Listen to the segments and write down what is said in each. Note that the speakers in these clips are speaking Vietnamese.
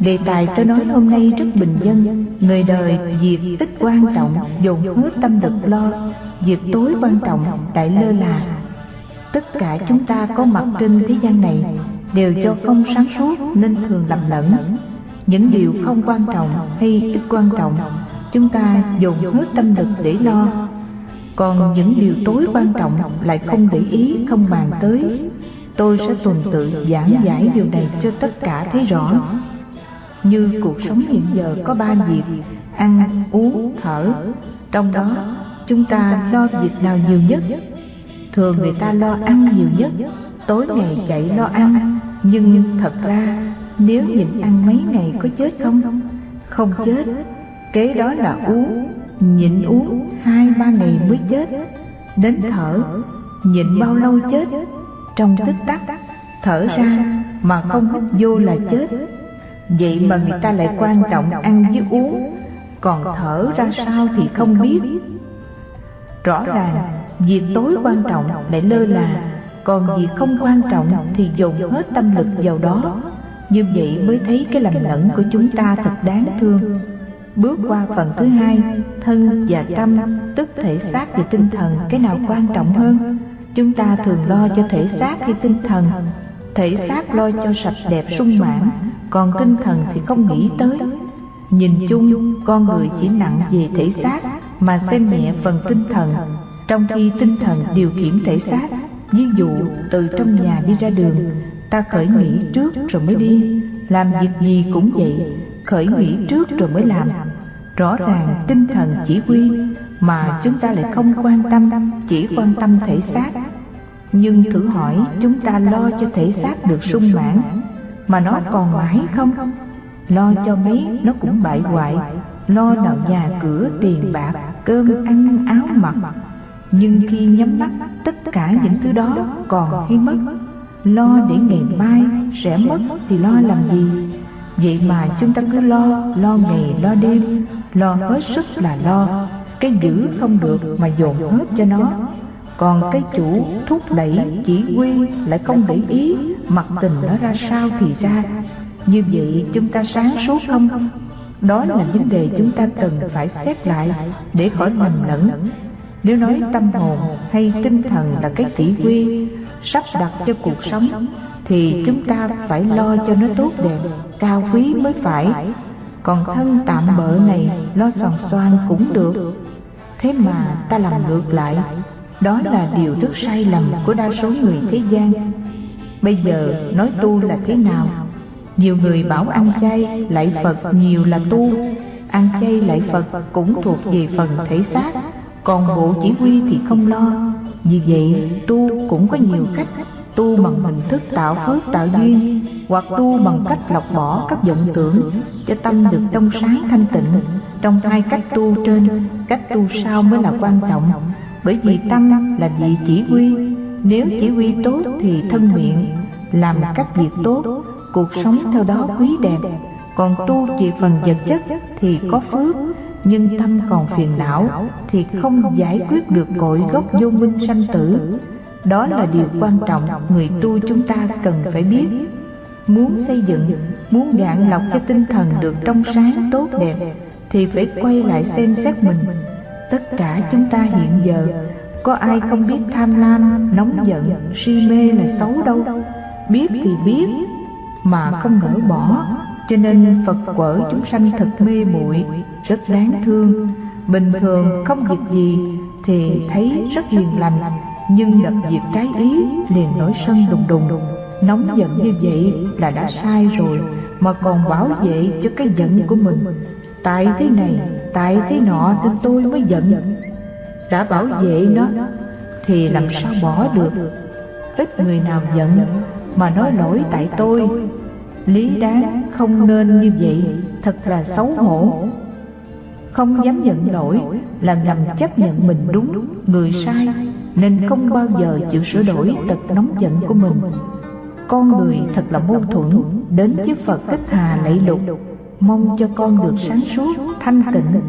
Đề tài tôi nói hôm nay rất bình dân. Người đời, việc ít quan trọng, Dồn hết tâm lực lo. Việc tối quan trọng, đại lơ là. Tất cả chúng ta có mặt trên thế gian này, Đều do không sáng suốt nên thường lầm lẫn. Những điều không quan trọng hay ít quan trọng, Chúng ta dồn hết tâm lực để lo. Còn những điều tối quan trọng lại không để ý, không bàn tới. Tôi sẽ tuần tự giảng giải điều này cho tất cả thấy rõ như cuộc sống hiện giờ có ba việc ăn, uống, thở. Trong đó, chúng ta lo việc nào nhiều nhất? Thường người ta lo ăn nhiều nhất. Tối ngày chạy lo ăn. Nhưng thật ra, nếu nhịn ăn mấy ngày có chết không? Không chết. Kế đó là uống, nhịn uống hai, ba ngày mới chết. Đến thở, nhịn bao lâu chết? Trong tích tắc, thở ra mà không hít vô là chết. Vậy mà người ta lại quan trọng ăn với uống. Còn thở ra sao thì không biết. Rõ ràng Việc tối quan trọng lại lơ là. Còn việc không quan trọng thì dùng hết tâm lực vào đó. Như vậy mới thấy cái lầm lẫn của chúng ta thật đáng thương. Bước qua phần thứ hai Thân và tâm Tức thể xác và tinh thần Cái nào quan trọng hơn? Chúng ta thường lo cho thể xác hay tinh thần Thể xác lo cho sạch đẹp sung mãn còn tinh thần thì không nghĩ tới. nhìn chung con người chỉ nặng về thể xác mà xem nhẹ phần tinh thần. trong khi tinh thần điều khiển thể xác ví dụ từ trong nhà đi ra đường ta khởi nghĩ trước rồi mới đi. làm việc gì cũng vậy khởi nghĩ trước rồi mới làm. rõ ràng tinh thần chỉ huy mà chúng ta lại không quan tâm chỉ quan tâm thể xác nhưng thử hỏi chúng ta lo cho thể xác. được sung mãn mà nó còn mãi không? lo cho mấy nó cũng bại hoại. lo nợ nhà cửa tiền bạc cơm ăn áo mặc. nhưng khi nhắm mắt tất cả những thứ đó còn hay mất. lo để ngày mai sẽ mất thì lo làm gì? vậy mà chúng ta cứ lo lo ngày lo đêm. lo hết sức là lo. cái giữ không được mà dồn hết cho nó còn cái chủ thúc đẩy chỉ huy lại không để ý mặc tình nó ra sao thì ra. như vậy chúng ta sáng suốt không? đó là vấn đề chúng ta cần phải xét lại để khỏi nhầm lẫn. nếu nói tâm hồn hay tinh thần là cái chỉ huy sắp đặt cho cuộc sống thì chúng ta phải lo cho nó tốt đẹp cao quý mới phải. còn thân tạm bợ này lo soàn xoan cũng được thế mà ta làm ngược lại đó là điều rất sai lầm của đa số người thế gian. Bây giờ nói tu là thế nào? Nhiều người bảo ăn chay lại Phật nhiều là tu. Ăn chay lại Phật cũng thuộc về phần thể xác Còn bộ chỉ huy thì không lo. Vì vậy tu cũng có nhiều cách. Tu bằng hình thức tạo phước tạo duyên Hoặc tu bằng cách lọc bỏ các vọng tưởng Cho tâm được trong sáng thanh tịnh. Trong hai cách tu trên Cách tu sau mới là quan trọng Bởi vì tâm là vị chỉ huy nếu chỉ huy tốt thì thân miệng Làm các việc tốt. Cuộc sống theo đó quý đẹp. Còn tu về phần vật chất thì có phước. Nhưng tâm còn phiền não Thì không giải quyết được cội gốc vô minh sanh tử. Đó là điều quan trọng Người tu chúng ta cần phải biết. Muốn xây dựng Muốn gạn lọc cho tinh thần được trong sáng tốt đẹp Thì phải quay lại xem xét mình Tất cả chúng ta hiện giờ có ai không biết tham lam, nóng giận, si mê là xấu đâu? Biết thì biết mà không nỡ bỏ. Cho nên Phật quở chúng sanh thật mê muội Rất đáng thương. Bình thường không việc gì Thì thấy rất hiền lành Nhưng gặp việc trái ý liền nổi sân đùng đùng. Nóng giận như vậy là đã sai rồi Mà còn bảo vệ cho cái giận của mình. Tại thế này, tại thế nọ nên tôi mới giận. đã bảo vệ nó thì làm sao bỏ được? ít người nào giận mà nói lỗi tại tôi. lý đáng không nên như vậy. thật là xấu hổ. không dám nhận lỗi là ngầm chấp nhận mình đúng người sai nên không bao giờ chịu sửa đổi tật nóng giận của mình. con người thật là mâu thuẫn đến với phật thích hà lạy lục mong cho con được sáng suốt, thanh tịnh.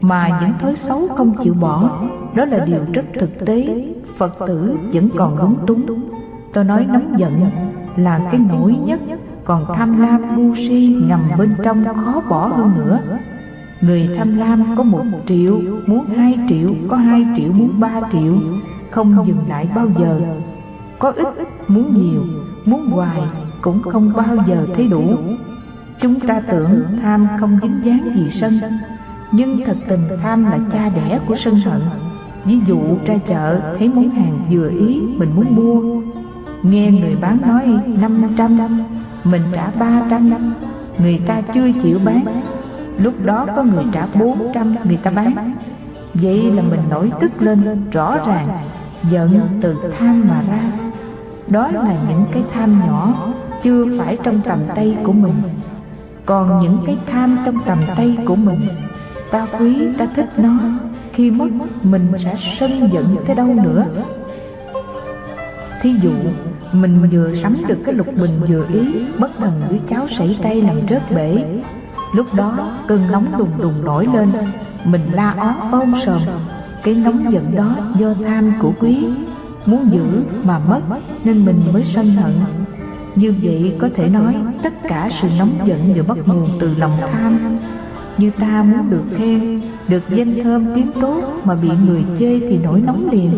Mà những thói xấu không chịu bỏ, đó là điều rất thực tế. Phật tử vẫn còn lúng túng. Tôi nói nóng giận là cái nổi nhất. Còn tham lam ngu si ngầm bên trong khó bỏ hơn nữa. Người tham lam có một triệu, muốn hai triệu, có hai triệu, muốn ba triệu. Không dừng lại bao giờ. Có ít, muốn nhiều, muốn hoài cũng không bao giờ thấy đủ chúng ta tưởng tham không dính dáng gì sân, nhưng thật tình tham là cha đẻ của sân hận. Ví dụ ra chợ thấy món hàng vừa ý mình muốn mua, nghe người bán nói năm trăm, mình trả ba trăm, người ta chưa chịu bán. Lúc đó có người trả bốn trăm, người ta bán. Vậy là mình nổi tức lên, rõ ràng, giận từ tham mà ra. Đó là những cái tham nhỏ, chưa phải trong tầm tay của mình còn những cái tham trong tầm tay của mình ta quý ta thích nó. Khi mất mình sẽ sân giận tới đâu nữa. Thí dụ mình vừa sắm được cái lục bình vừa ý bất thần đứa cháu sảy tay làm rớt bể. Lúc đó cơn nóng đùng đùng nổi lên. Mình la ó ôm sờm, cái nóng giận đó do tham của quý. Muốn giữ mà mất nên mình mới sân hận như vậy có thể nói tất cả sự nóng giận đều bắt nguồn từ lòng tham. Như ta muốn được khen được danh thơm tiếng tốt mà bị người chê thì nổi nóng liền.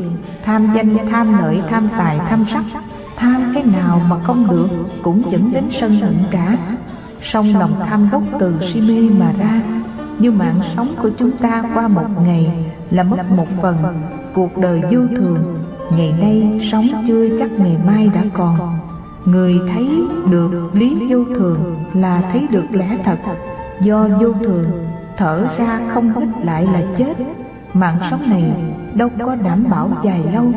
Tham danh, tham lợi, tham tài, tham sắc. Tham cái nào mà không được cũng dẫn đến sân hận cả. Song lòng tham gốc từ si mê mà ra. Như mạng sống của chúng ta qua một ngày là mất một phần. Cuộc đời vô thường, ngày nay sống chưa chắc ngày mai đã còn người thấy được lý vô thường là thấy được lẽ thật. Do vô thường, thở ra không hít lại là chết. Mạng sống này đâu có đảm bảo dài lâu.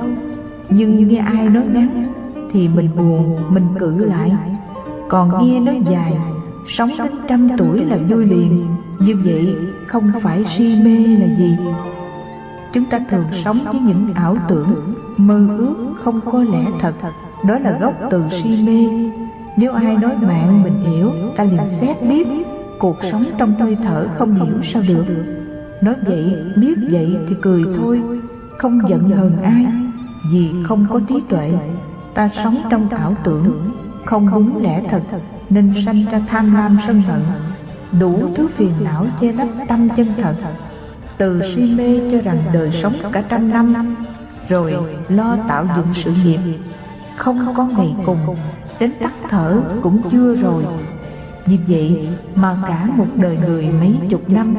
Nhưng nghe ai nói ngắn, thì mình buồn, mình cự lại. Còn nghe nói dài, sống đến trăm tuổi là vui liền. Như vậy không phải si mê là gì? Chúng ta thường sống với những ảo tưởng, mơ ước không có lẽ thật đó là gốc từ si mê nếu ai nói mạng mình hiểu, ta liền xét biết. Cuộc sống trong hơi thở không hiểu sao được. Nói vậy, biết vậy thì cười thôi. Không giận hờn ai, vì không có trí tuệ. Ta sống trong ảo tưởng, không đúng lẽ thật, nên sanh ra tham lam sân hận. Đủ thứ phiền não che lấp tâm chân thật. Từ si mê cho rằng đời sống cả trăm năm, rồi lo tạo dựng sự nghiệp không có ngày cùng đến tắt thở cũng chưa rồi. như vậy mà cả một đời người mấy chục năm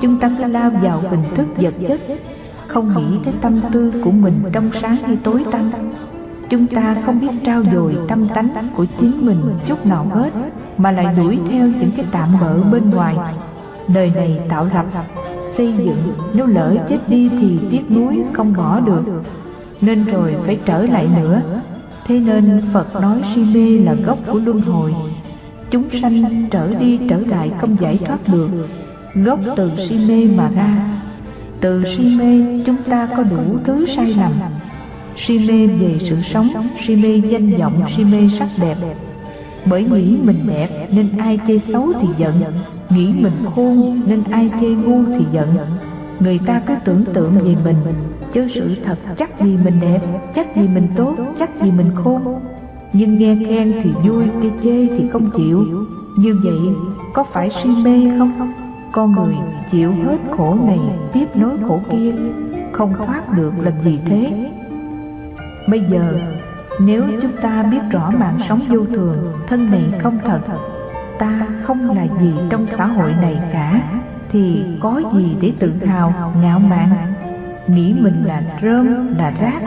chúng ta cứ lao vào hình thức vật chất không nghĩ tới tâm tư của mình trong sáng hay tối tăm. chúng ta không biết trao dồi tâm tánh của chính mình chút nào hết mà lại đuổi theo những cái tạm bỡ bên ngoài. đời này tạo lập xây dựng nếu lỡ chết đi thì tiếc nuối không bỏ được. nên rồi phải trở lại nữa thế nên phật nói si mê là gốc của luân hồi. Chúng sanh trở đi trở lại không giải thoát được. Gốc từ si mê mà ra. Từ si mê, chúng ta có đủ thứ sai lầm. Si mê về sự sống, si mê danh vọng, si mê sắc đẹp. Bởi nghĩ mình đẹp, nên ai chê xấu thì giận. Nghĩ mình khôn, nên ai chê ngu thì giận. Người ta cứ tưởng tượng về mình chứ sự thật, chắc gì mình đẹp, chắc gì mình tốt, chắc gì mình khôn. Nhưng nghe khen thì vui, nghe chê thì không chịu. Như vậy, có phải si mê không? Con người chịu hết khổ này, tiếp nối khổ kia, không thoát được làm gì thế? Bây giờ, nếu chúng ta biết rõ mạng sống vô thường, thân này không thật, ta không là gì trong xã hội này cả, thì có gì để tự hào ngạo mạn? Nghĩ mình là rơm, là rác.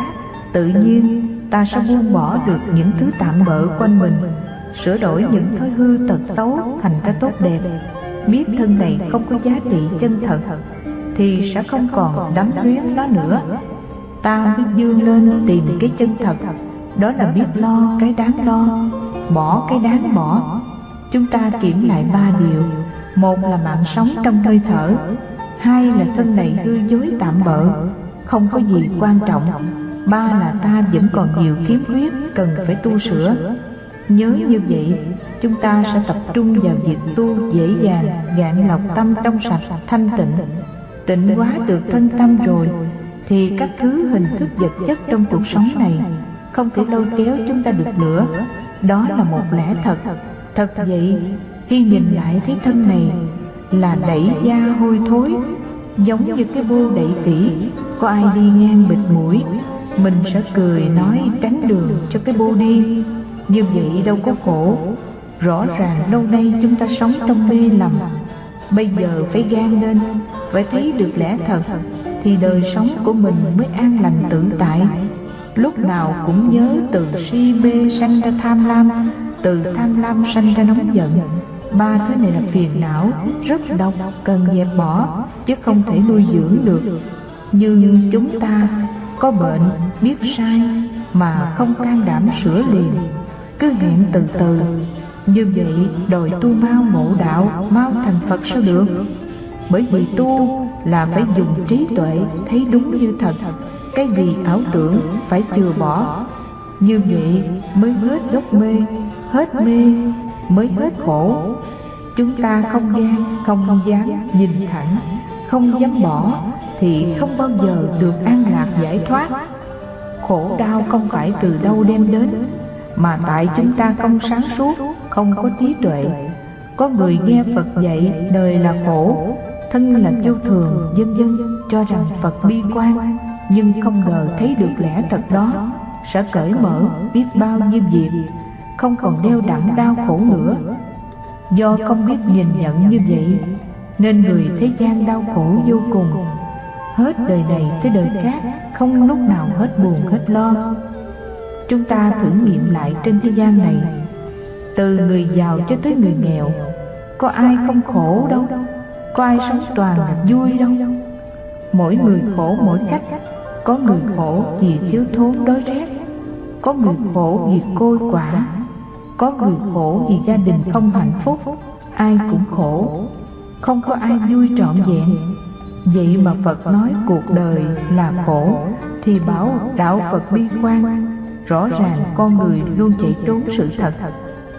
Tự nhiên, ta sẽ buông bỏ được những thứ tạm bỡ quanh mình, sửa đổi những thói hư tật xấu thành cái tốt đẹp. Biết thân này không có giá trị chân thật, thì sẽ không còn đắm luyến nó nữa. Ta mới dương lên tìm cái chân thật, đó là biết lo cái đáng lo, bỏ cái đáng bỏ. Chúng ta kiểm lại ba điều. Một là mạng sống trong hơi thở hai là thân này hư dối tạm bỡ không có gì quan trọng. Ba là ta vẫn còn nhiều khiếm khuyết cần phải tu sửa. Nhớ như vậy chúng ta sẽ tập trung vào việc tu dễ dàng gạn lọc tâm trong sạch thanh tịnh. Tịnh hóa được thân tâm rồi thì các thứ hình thức vật chất trong cuộc sống này không thể lôi kéo chúng ta được nữa. Đó là một lẽ thật. Thật vậy, khi nhìn lại thấy thân này là đẩy da hôi thối, giống như cái bô đẩy kỹ, có ai đi ngang bịt mũi, mình sẽ cười nói tránh đường cho cái bô đi. Như vậy đâu có khổ, rõ ràng lâu nay chúng ta sống trong mê lầm. Bây giờ phải gan lên, phải thấy được lẽ thật, thì đời sống của mình mới an lành tự tại. Lúc nào cũng nhớ từ si mê sanh ra tham lam, từ tham lam sanh ra nóng giận ba thứ này là phiền não, rất độc cần dẹp bỏ, chứ không thể nuôi dưỡng được. Nhưng chúng ta có bệnh, biết sai, mà không can đảm sửa liền. Cứ hẹn từ từ. Như vậy, đòi tu mau ngộ đạo mau thành phật sao được? Bởi vì tu là phải dùng trí tuệ, thấy đúng như thật. Cái gì ảo tưởng phải chừa bỏ. Như vậy mới hết gốc mê, hết mê mới hết khổ. Chúng ta không gian, không dám nhìn thẳng, không dám bỏ thì không bao giờ được an lạc giải thoát. Khổ đau không phải từ đâu đem đến, mà tại chúng ta không sáng suốt, không có trí tuệ. Có người nghe phật dạy, đời là khổ, thân là vô thường, dân dân cho rằng phật bi quan, nhưng không ngờ thấy được lẽ thật đó. Sẽ cởi mở, biết bao nhiêu việc không còn đeo đẳng đau khổ nữa. do không biết nhìn nhận như vậy nên người thế gian đau khổ vô cùng. hết đời này tới đời khác không lúc nào hết buồn hết lo. chúng ta thử nghiệm lại trên thế gian này. Từ người giàu cho tới người nghèo có ai không khổ đâu? có ai sống toàn là vui đâu? mỗi người khổ mỗi cách. có người khổ vì thiếu thốn đói rét. có người khổ vì côi quả có người khổ vì gia đình không hạnh phúc, ai cũng khổ. Không có ai vui trọn vẹn. Vậy mà phật nói cuộc đời là khổ, thì bảo đạo phật bi quan. Rõ ràng con người luôn chạy trốn sự thật.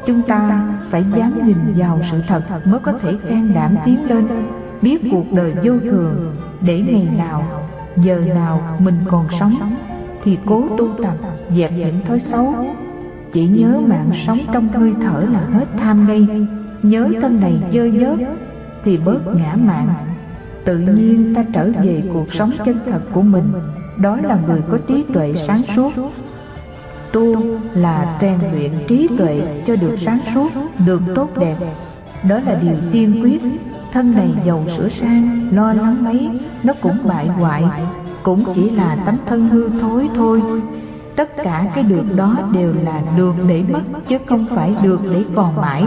Chúng ta phải dám nhìn vào sự thật mới có thể can đảm tiến lên, biết cuộc đời vô thường. Để ngày nào, giờ nào mình còn sống, thì cố tu tập dẹp những thói xấu chỉ nhớ mạng sống trong hơi thở là hết tham ngay Nhớ thân này dơ dớt Thì bớt ngã mạng. Tự nhiên ta trở về cuộc sống chân thật của mình. Đó là người có trí tuệ sáng suốt. Tu là rèn luyện trí tuệ cho được sáng suốt, được tốt đẹp. Đó là điều tiên quyết. Thân này giàu sửa sang, lo lắng mấy Nó cũng bại hoại. Cũng chỉ là tấm thân hư thối thôi tất cả cái được đó đều là được để mất, chứ không phải được để còn mãi.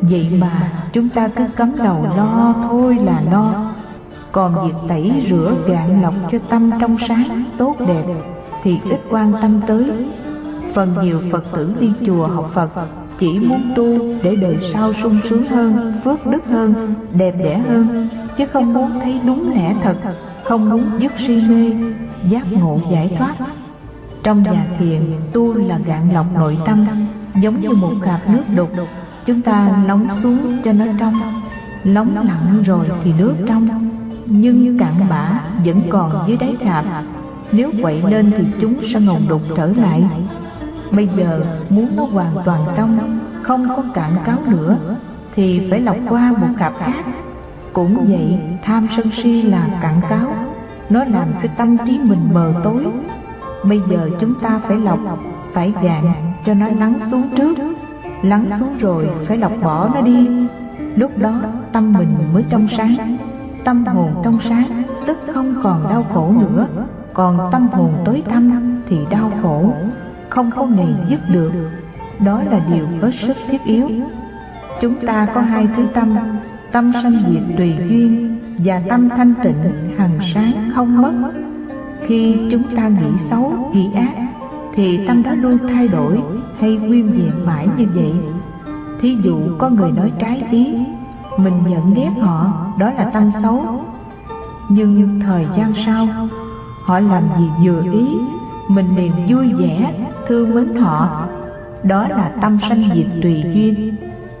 Vậy mà chúng ta cứ cắm đầu lo thôi là lo. Còn việc tẩy rửa gạn lọc cho tâm trong sáng tốt đẹp thì ít quan tâm tới. Phần nhiều phật tử đi chùa học phật chỉ muốn tu để đời sau sung sướng hơn, phước đức hơn, đẹp đẽ hơn, chứ không muốn thấy đúng lẽ thật, không muốn dứt si mê, giác ngộ giải thoát trong nhà thiền, tu là gạn lọc nội tâm, giống như một hạt nước đục. Chúng ta lóng xuống cho nó trong, lóng lặng rồi thì nước trong, nhưng cạn bã vẫn còn dưới đáy hạt Nếu quậy lên thì chúng sẽ ngồng đục trở lại. Bây giờ muốn nó hoàn toàn trong, không có cạn cáo nữa, thì phải lọc qua một cặp khác. Cũng vậy, tham sân si là cạn cáo, nó làm cái tâm trí mình mờ tối Bây giờ chúng ta phải lọc, Phải gạn cho nó lắng xuống trước. Lắng xuống rồi phải lọc bỏ nó đi. Lúc đó tâm mình mới trong sáng. Tâm hồn trong sáng, Tức không còn đau khổ nữa. Còn tâm hồn tối tâm Thì đau khổ. Không có ngày dứt được. Đó là điều hết sức thiết yếu. Chúng ta có hai thứ tâm. Tâm sanh diệt tùy duyên Và tâm thanh tịnh, hằng sáng không mất khi chúng ta nghĩ xấu, nghĩ ác Thì tâm đó luôn thay đổi hay nguyên vẹn mãi như vậy. Thí dụ có người nói trái ý Mình nhận ghét họ, đó là tâm xấu. Nhưng thời gian sau Họ làm gì vừa ý Mình liền vui vẻ, thương mến họ. Đó là tâm sanh diệt tùy duyên.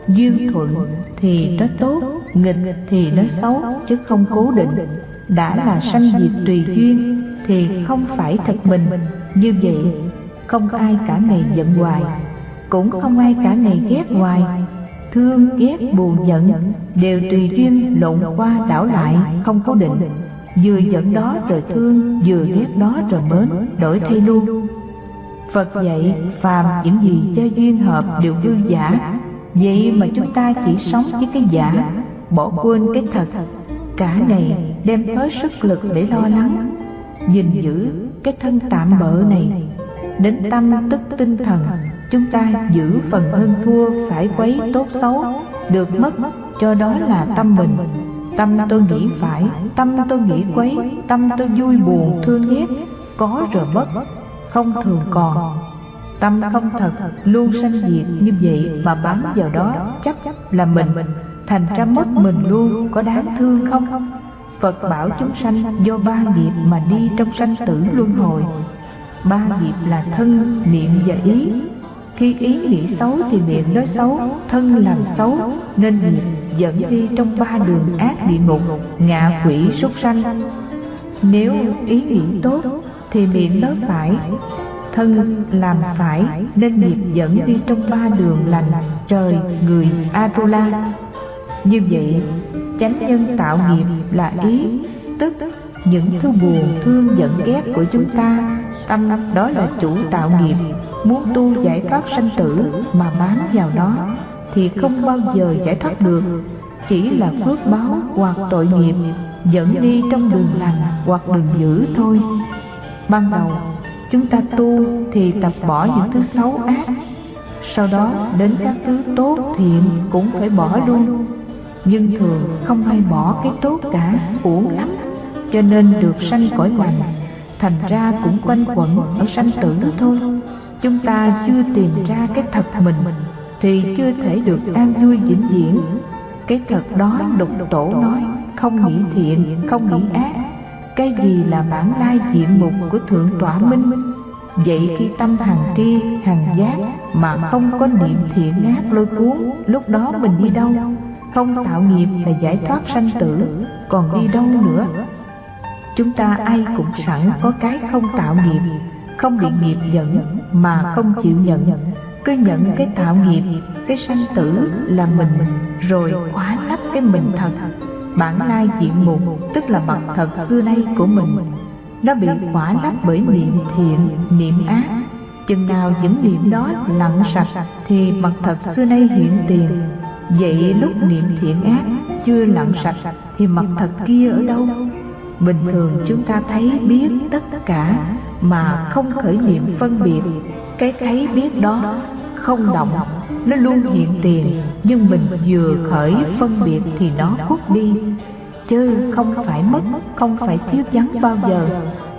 Duyên thuận thì nó tốt Nghịch thì nó xấu Chứ không cố định. Đã là sanh diệt tùy duyên thì không phải thật mình. Như vậy, không ai cả ngày giận hoài, cũng không ai cả ngày ghét hoài. Thương, ghét buồn giận đều tùy duyên lộn qua đảo lại, không cố định. Vừa giận đó rồi thương, vừa ghét đó rồi mến, đổi thay luôn. Phật dạy, phàm những gì cho duyên hợp đều hư giả. Vậy mà chúng ta chỉ sống với cái giả, bỏ quên cái thật. Cả ngày đem hết sức lực để lo lắng gìn giữ cái thân tạm bợ này. Đến tâm tức tinh thần, chúng ta giữ phần hơn thua phải quấy tốt xấu, được mất, cho đó là tâm mình tâm tôi nghĩ phải, tâm tôi nghĩ quấy, tâm tôi vui buồn, thương ghét, có rồi mất, không thường còn. Tâm không thật, luôn sanh diệt như vậy mà bám vào đó, chắc là mình, thành ra mất mình luôn, có đáng thương không? Phật bảo chúng sanh do ba nghiệp mà đi trong sanh tử luân hồi. Ba nghiệp là thân, miệng và ý. Khi ý nghĩ xấu thì miệng nói xấu, thân làm xấu, nên nghiệp dẫn đi trong ba đường ác địa ngục, ngạ quỷ súc sanh. Nếu ý nghĩ tốt thì miệng nói phải, thân làm phải, nên nghiệp dẫn đi trong ba đường lành, trời, người, atula. Như vậy chánh nhân tạo nghiệp là ý. Tức, những thứ buồn, thương, giận, ghét của chúng ta, tâm đó là chủ tạo nghiệp. Muốn tu giải thoát sanh tử mà bám vào nó, thì không bao giờ giải thoát được. Chỉ là phước báo hoặc tội nghiệp dẫn đi trong đường lành hoặc đường dữ thôi. Ban đầu, chúng ta tu thì tập bỏ những thứ xấu ác. Sau đó, đến các thứ tốt thiện cũng phải bỏ luôn nhưng thường không hay bỏ cái tốt cả, uổng lắm, cho nên được sanh cõi lành. Thành ra cũng quanh quẩn ở sanh tử thôi. Chúng ta chưa tìm ra cái thật mình, thì chưa thể được an vui vĩnh viễn. Cái thật đó lục tổ nói, không nghĩ thiện, không nghĩ ác. Cái gì là bản lai diện mục của thượng tọa minh? Vậy khi tâm hằng tri hằng giác mà không có niệm thiện ác lôi cuốn, lúc đó mình đi đâu? Không tạo nghiệp là giải thoát sanh tử, còn đi đâu nữa? Chúng ta ai cũng sẵn có cái không tạo nghiệp, không bị nghiệp dẫn mà không chịu nhận. Cứ nhận cái tạo nghiệp, cái sanh tử là mình, rồi khóa lấp cái mình thật. Bản lai diện mục, tức là mặt thật xưa nay của mình, nó bị khóa lấp bởi niệm thiện, niệm ác. Chừng nào những niệm đó lặng sạch thì mặt thật xưa nay hiện tiền vậy lúc niệm thiện ác chưa lặng sạch thì mặt thật kia ở đâu? Bình thường chúng ta thấy biết tất cả mà không khởi niệm phân biệt. Cái thấy biết đó không động, nó luôn hiện tiền, nhưng mình vừa khởi phân biệt thì nó khuất đi. Chứ không phải mất, không phải thiếu vắng bao giờ.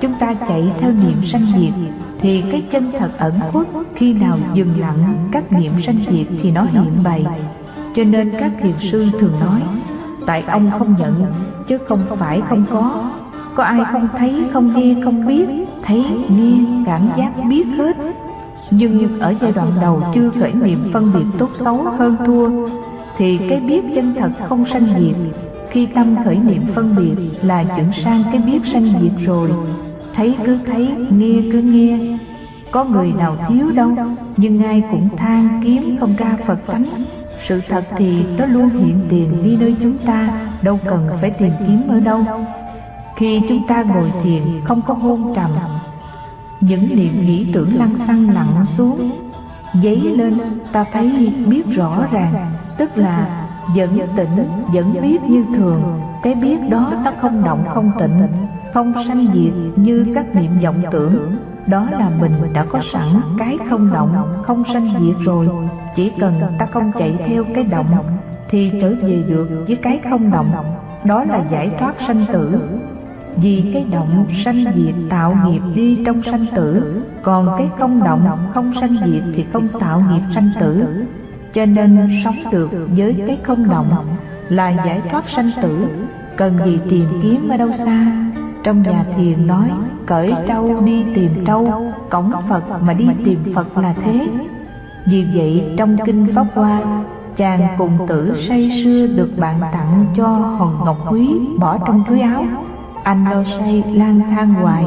Chúng ta chạy theo niệm sanh diệt thì cái chân thật ẩn khuất khi nào dừng lặng các niệm sanh diệt thì nó hiện bày cho nên các thiền sư thường nói, tại ông không nhận, chứ không phải không có. Có ai không thấy, không nghe, không biết, thấy, nghe, cảm giác biết hết. Nhưng ở giai đoạn đầu chưa khởi niệm phân biệt tốt xấu hơn thua, thì cái biết chân thật không sanh diệt. Khi tâm khởi niệm phân biệt là chuyển sang cái biết sanh diệt rồi. Thấy cứ thấy, nghe cứ nghe. Có người nào thiếu đâu, nhưng ai cũng than kiếm không ra phật tánh sự thật thì nó luôn hiện tiền đi nơi chúng ta đâu cần phải tìm kiếm ở đâu. Khi chúng ta ngồi thiền không có hôn trầm những niệm nghĩ tưởng lăng xăng lặng xuống Giấy lên ta thấy biết rõ ràng Tức là vẫn tỉnh, vẫn biết như thường. Cái biết đó nó không động không tịnh không sanh diệt như các niệm vọng tưởng. Đó là mình đã có sẵn cái không động, không sanh diệt rồi. Chỉ cần ta không chạy theo cái động Thì trở về được với cái không động. Đó là giải thoát sanh tử. Vì cái động sanh diệt tạo nghiệp đi trong sanh tử còn cái không động không sanh diệt thì không tạo nghiệp sanh tử. Cho nên sống được với cái không động là giải thoát sanh tử. Cần gì tìm kiếm ở đâu xa? Trong nhà thiền nói cởi trâu đi tìm trâu cổng phật mà đi tìm phật là thế. vì vậy trong kinh pháp hoa chàng cùng tử say sưa được bạn tặng cho hòn ngọc quý bỏ trong túi áo. anh lo say lang thang hoài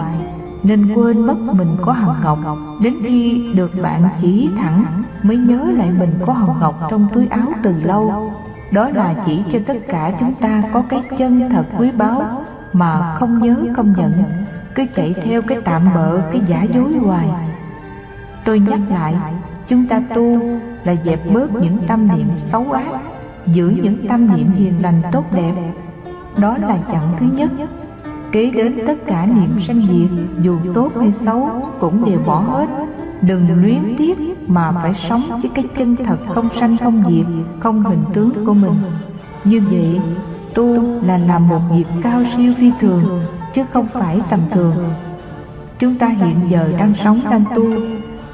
Nên quên mất mình có hằng ngọc. Đến khi được bạn chỉ thẳng mới nhớ lại mình có hồng ngọc trong túi áo từ lâu. đó là chỉ cho tất cả chúng ta có cái chân thật quý báu mà không nhớ không nhận cứ chạy theo cái tạm bợ cái giả dối hoài. tôi nhắc lại chúng ta tu là dẹp bớt những tâm niệm xấu ác giữ những tâm niệm hiền lành tốt đẹp. đó là chặng thứ nhất. kế đến tất cả niệm sanh diệt dù tốt hay xấu cũng đều bỏ hết. đừng luyến tiếc mà phải sống với cái chân thật không sanh không diệt không hình tướng của mình. như vậy tu là làm một việc cao siêu phi thường, chứ không phải tầm thường. Chúng ta hiện giờ đang sống đang tu,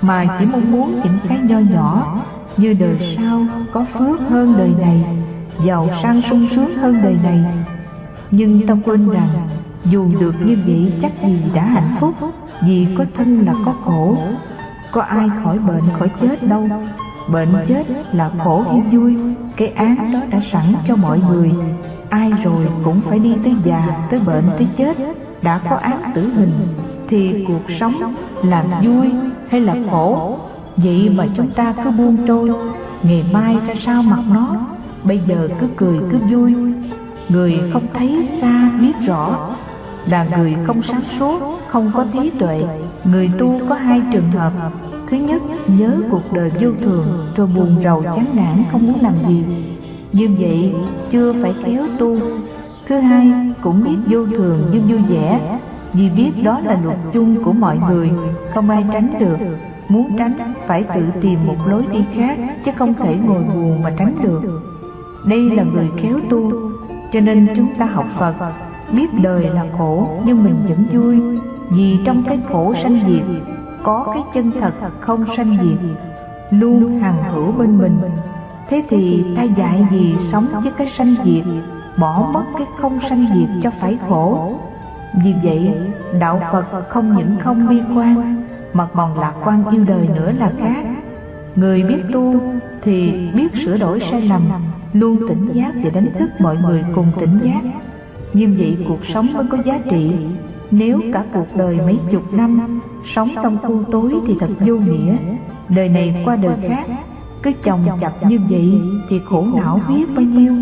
mà chỉ mong muốn những cái nho nhỏ như đời sau có phước hơn đời này, giàu sang sung sướng hơn đời này. Nhưng ta quên rằng, dù được như vậy chắc gì đã hạnh phúc, vì có thân là có khổ. Có ai khỏi bệnh khỏi chết đâu. Bệnh chết là khổ hay vui, cái án đó đã sẵn cho mọi người ai rồi cũng phải đi tới già, tới bệnh, tới chết. Đã có án tử hình, thì cuộc sống là vui hay là khổ? Vậy mà chúng ta cứ buông trôi, ngày mai ra sao mặt nó? Bây giờ cứ cười, cứ vui. Người không thấy xa biết rõ, là người không sáng suốt, không có trí tuệ. Người tu có hai trường hợp. Thứ nhất, nhớ cuộc đời vô thường, rồi buồn rầu chán nản, không muốn làm gì như vậy, chưa phải khéo tu. Thứ hai, cũng biết vô thường nhưng vui vẻ. Vì biết đó là luật chung của mọi người, không ai tránh được. Muốn tránh, phải tự tìm một lối đi khác, chứ không thể ngồi buồn mà tránh được. Đây là người khéo tu, cho nên chúng ta học phật. Biết đời là khổ, nhưng mình vẫn vui. Vì trong cái khổ sanh diệt, có cái chân thật không sanh diệt, luôn hằng hữu bên mình thế thì ta dạy gì sống với cái sanh diệt, bỏ mất cái không sanh diệt cho phải khổ. Vì vậy, đạo phật không những không bi quan, mà còn lạc quan yêu đời nữa là khác. Người biết tu thì biết sửa đổi sai lầm, luôn tỉnh giác và đánh thức mọi người cùng tỉnh giác. Như vậy cuộc sống mới có giá trị. Nếu cả cuộc đời mấy chục năm sống trong khu tối thì thật vô nghĩa. Đời này qua đời khác cứ chồng chập như vậy thì khổ não biết bao nhiêu.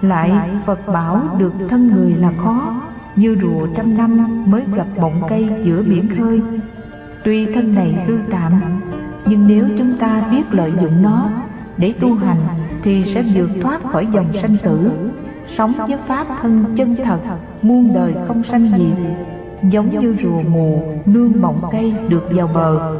lại phật bảo được thân người là khó. như rùa trăm năm mới gặp bọng cây giữa biển khơi. tuy thân này hư tạm nhưng nếu chúng ta biết lợi dụng nó để tu hành thì sẽ vượt thoát khỏi dòng sanh tử sống với pháp thân chân thật muôn đời không sanh diệt giống như rùa mù nương bọng cây được vào bờ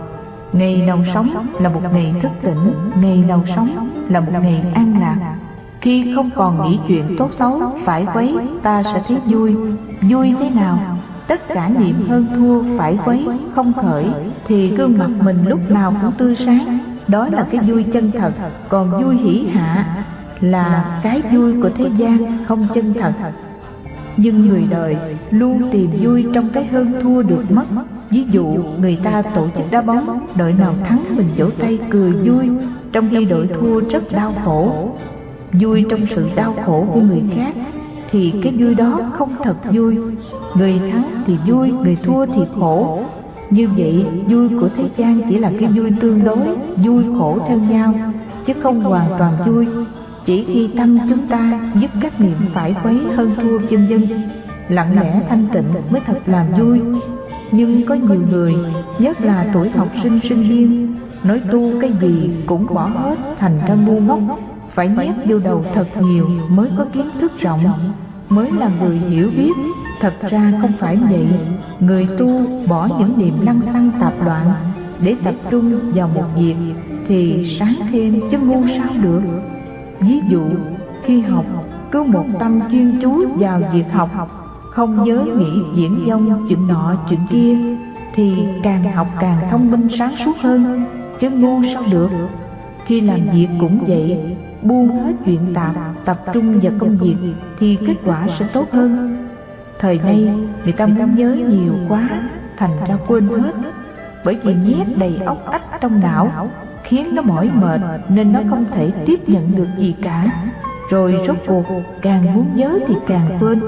ngày đầu sống là một ngày thức tỉnh ngày đầu sống là một ngày an lạc. Khi không còn nghĩ chuyện tốt xấu phải quấy, ta sẽ thấy vui. Vui thế nào? Tất cả niệm hơn thua phải quấy, không khởi, thì gương mặt mình lúc nào cũng tươi sáng. Đó là cái vui chân thật. Còn vui hỷ hạ là cái vui của thế gian, không chân thật nhưng người đời luôn tìm vui trong cái hơn thua được mất. Ví dụ, người ta tổ chức đá bóng, đội nào thắng mình vỗ tay cười vui, trong khi đội thua rất đau khổ. Vui trong sự đau khổ của người khác thì cái vui đó không thật vui. Người thắng thì vui, người thua thì khổ. Như vậy, vui của thế gian chỉ là cái vui tương đối, vui khổ theo nhau, chứ không hoàn toàn vui chỉ khi tâm chúng ta dứt các niệm phải quấy hơn thua vân vân, lặng lẽ thanh tịnh mới thật làm vui. Nhưng có nhiều người, nhất là tuổi học sinh sinh viên, nói tu cái gì cũng bỏ hết thành ra ngu ngốc, phải nhét vô đầu thật nhiều mới có kiến thức rộng. Mới là người hiểu biết, thật ra không phải vậy. Người tu bỏ những niệm lăng xăng tạp loạn để tập trung vào một việc thì sáng thêm chứ ngu sao được ví dụ khi học cứ một tâm chuyên chú vào việc học không nhớ nghĩ diễn dông chuyện nọ chuyện kia thì càng học càng thông minh sáng suốt hơn. chứ ngu sao được. khi làm việc cũng vậy buông hết chuyện tạp tập trung vào công việc thì kết quả sẽ tốt hơn. thời nay người ta muốn nhớ nhiều quá thành ra quên hết. bởi vì nhét đầy óc ách trong não khiến nó mỏi mệt nên nó không thể tiếp nhận được gì cả. Rồi rốt cuộc, càng muốn nhớ thì càng quên.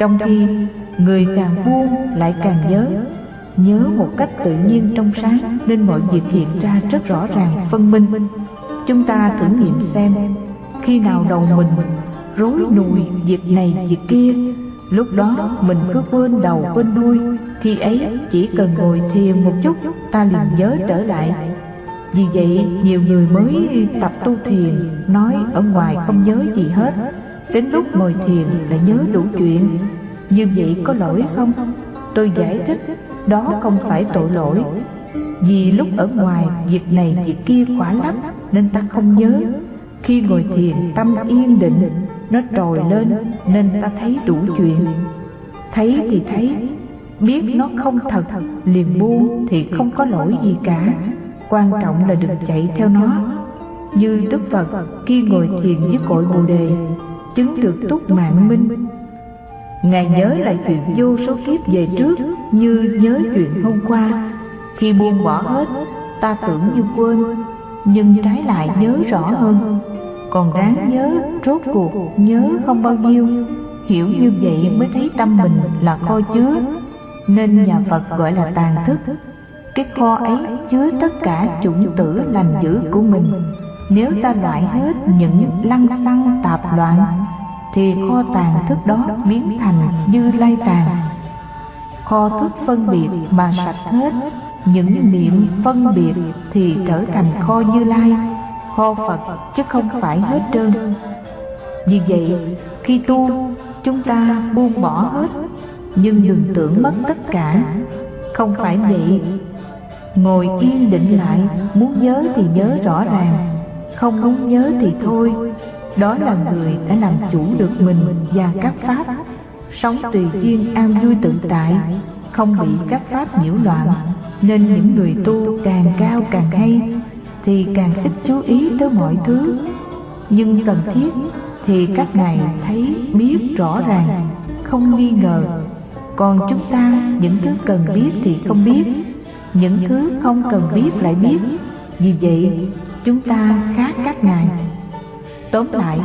Trong khi, người càng buông lại càng nhớ. Nhớ một cách tự nhiên trong sáng nên mọi việc hiện ra rất rõ ràng, phân minh. Chúng ta thử nghiệm xem, khi nào đầu mình rối nùi việc này việc kia, lúc đó mình cứ quên đầu, quên đuôi khi ấy chỉ cần ngồi thiền một chút, ta liền nhớ trở lại vì vậy, nhiều người mới tập tu thiền, nói ở ngoài không nhớ gì hết. Đến lúc ngồi thiền lại nhớ đủ chuyện. Như vậy có lỗi không? Tôi giải thích, đó không phải tội lỗi. Vì lúc ở ngoài, việc này, việc kia quả lắm, nên ta không nhớ. Khi ngồi thiền, tâm yên định, nó trồi lên, nên ta thấy đủ chuyện. Thấy thì thấy, biết nó không thật, liền buông thì không có lỗi gì cả quan trọng là đừng chạy theo nó. Như đức phật khi ngồi thiền với cội bồ đề, chứng được túc mạng minh. Ngài nhớ lại chuyện vô số kiếp về trước như nhớ chuyện hôm qua. Khi buông bỏ hết, ta tưởng như quên, nhưng trái lại nhớ rõ hơn. Còn đáng nhớ, rốt cuộc nhớ không bao nhiêu. Hiểu như vậy mới thấy tâm mình là kho chứa, nên nhà phật gọi là tàn thức cái kho ấy chứa tất cả chủng tử lành dữ của mình. Nếu ta loại hết những lăng xăng tạp loạn, thì kho tàng thức đó biến thành như lai tàng. kho thức phân biệt mà sạch hết, những niệm phân biệt thì trở thành kho như lai, kho phật chứ không phải hết trơn. Vì vậy, khi tu, chúng ta buông bỏ hết, nhưng đừng tưởng mất tất cả. Không phải vậy ngồi yên định lại, muốn nhớ thì nhớ rõ ràng, không muốn nhớ thì thôi. Đó là người đã làm chủ được mình và các pháp. Sống tùy duyên an vui tự tại, không bị các pháp nhiễu loạn. Nên những người tu càng cao càng hay, thì càng ít chú ý tới mọi thứ. Nhưng cần thiết thì các ngài thấy, biết rõ ràng, không nghi ngờ. Còn chúng ta, những thứ cần biết thì không biết những thứ không cần biết lại biết. Vì vậy, chúng ta khác các ngài. Tóm lại,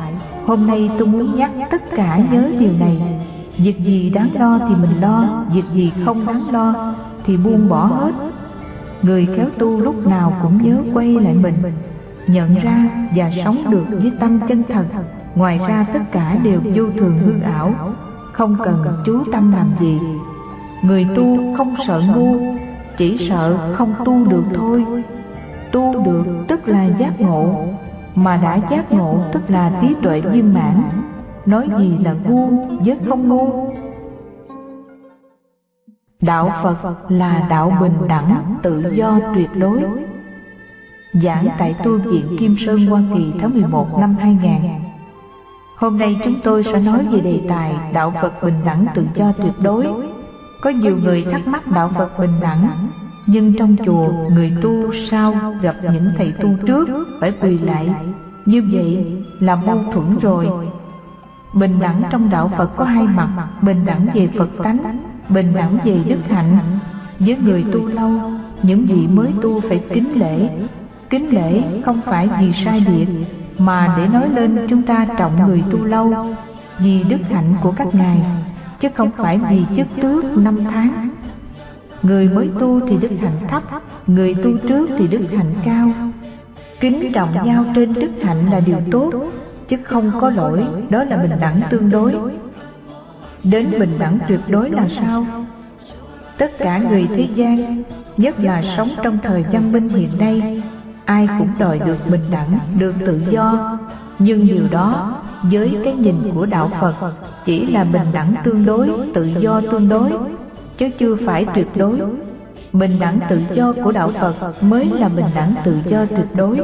hôm nay tôi muốn nhắc tất cả nhớ điều này. Việc gì đáng lo thì mình lo, việc gì không đáng lo thì buông bỏ hết. Người khéo tu lúc nào cũng nhớ quay lại mình, nhận ra và sống được với tâm chân thật. Ngoài ra tất cả đều vô thường hư ảo, không cần chú tâm làm gì. Người tu không sợ ngu chỉ sợ không tu được thôi. Tu được tức là giác ngộ, mà đã giác ngộ tức là trí tuệ viên mãn. Nói gì là ngu với không ngu? Đạo phật là đạo bình đẳng, tự do, tuyệt đối. Giảng tại tu viện kim sơn, hoa kỳ tháng 11 năm 2000 hôm nay chúng tôi sẽ nói về đề tài đạo phật bình đẳng, tự do, tuyệt đối có nhiều người thắc mắc đạo phật bình đẳng nhưng trong chùa người tu sau gặp những thầy tu trước phải quỳ lại? như vậy là mâu thuẫn rồi. bình đẳng trong đạo phật có hai mặt bình đẳng về phật tánh bình đẳng về đức hạnh. Với người tu lâu những vị mới tu phải kính lễ. kính lễ không phải vì sai biệt mà để nói lên chúng ta trọng người tu lâu. vì đức hạnh của các ngài chứ không phải vì chức trước năm tháng. Người mới tu thì đức hạnh thấp, Người tu trước thì đức hạnh cao. Kính trọng nhau trên đức hạnh là điều tốt, Chứ không có lỗi, Đó là bình đẳng tương đối. Đến bình đẳng tuyệt đối là sao? Tất cả người thế gian, Nhất là sống trong thời văn minh hiện nay, Ai cũng đòi được bình đẳng, Được tự do. Nhưng điều đó với cái nhìn của đạo Phật, Chỉ là bình đẳng tương đối, Tự do tương đối, chứ chưa phải tuyệt đối. Bình đẳng tự do của đạo phật mới là bình đẳng tự do tuyệt đối.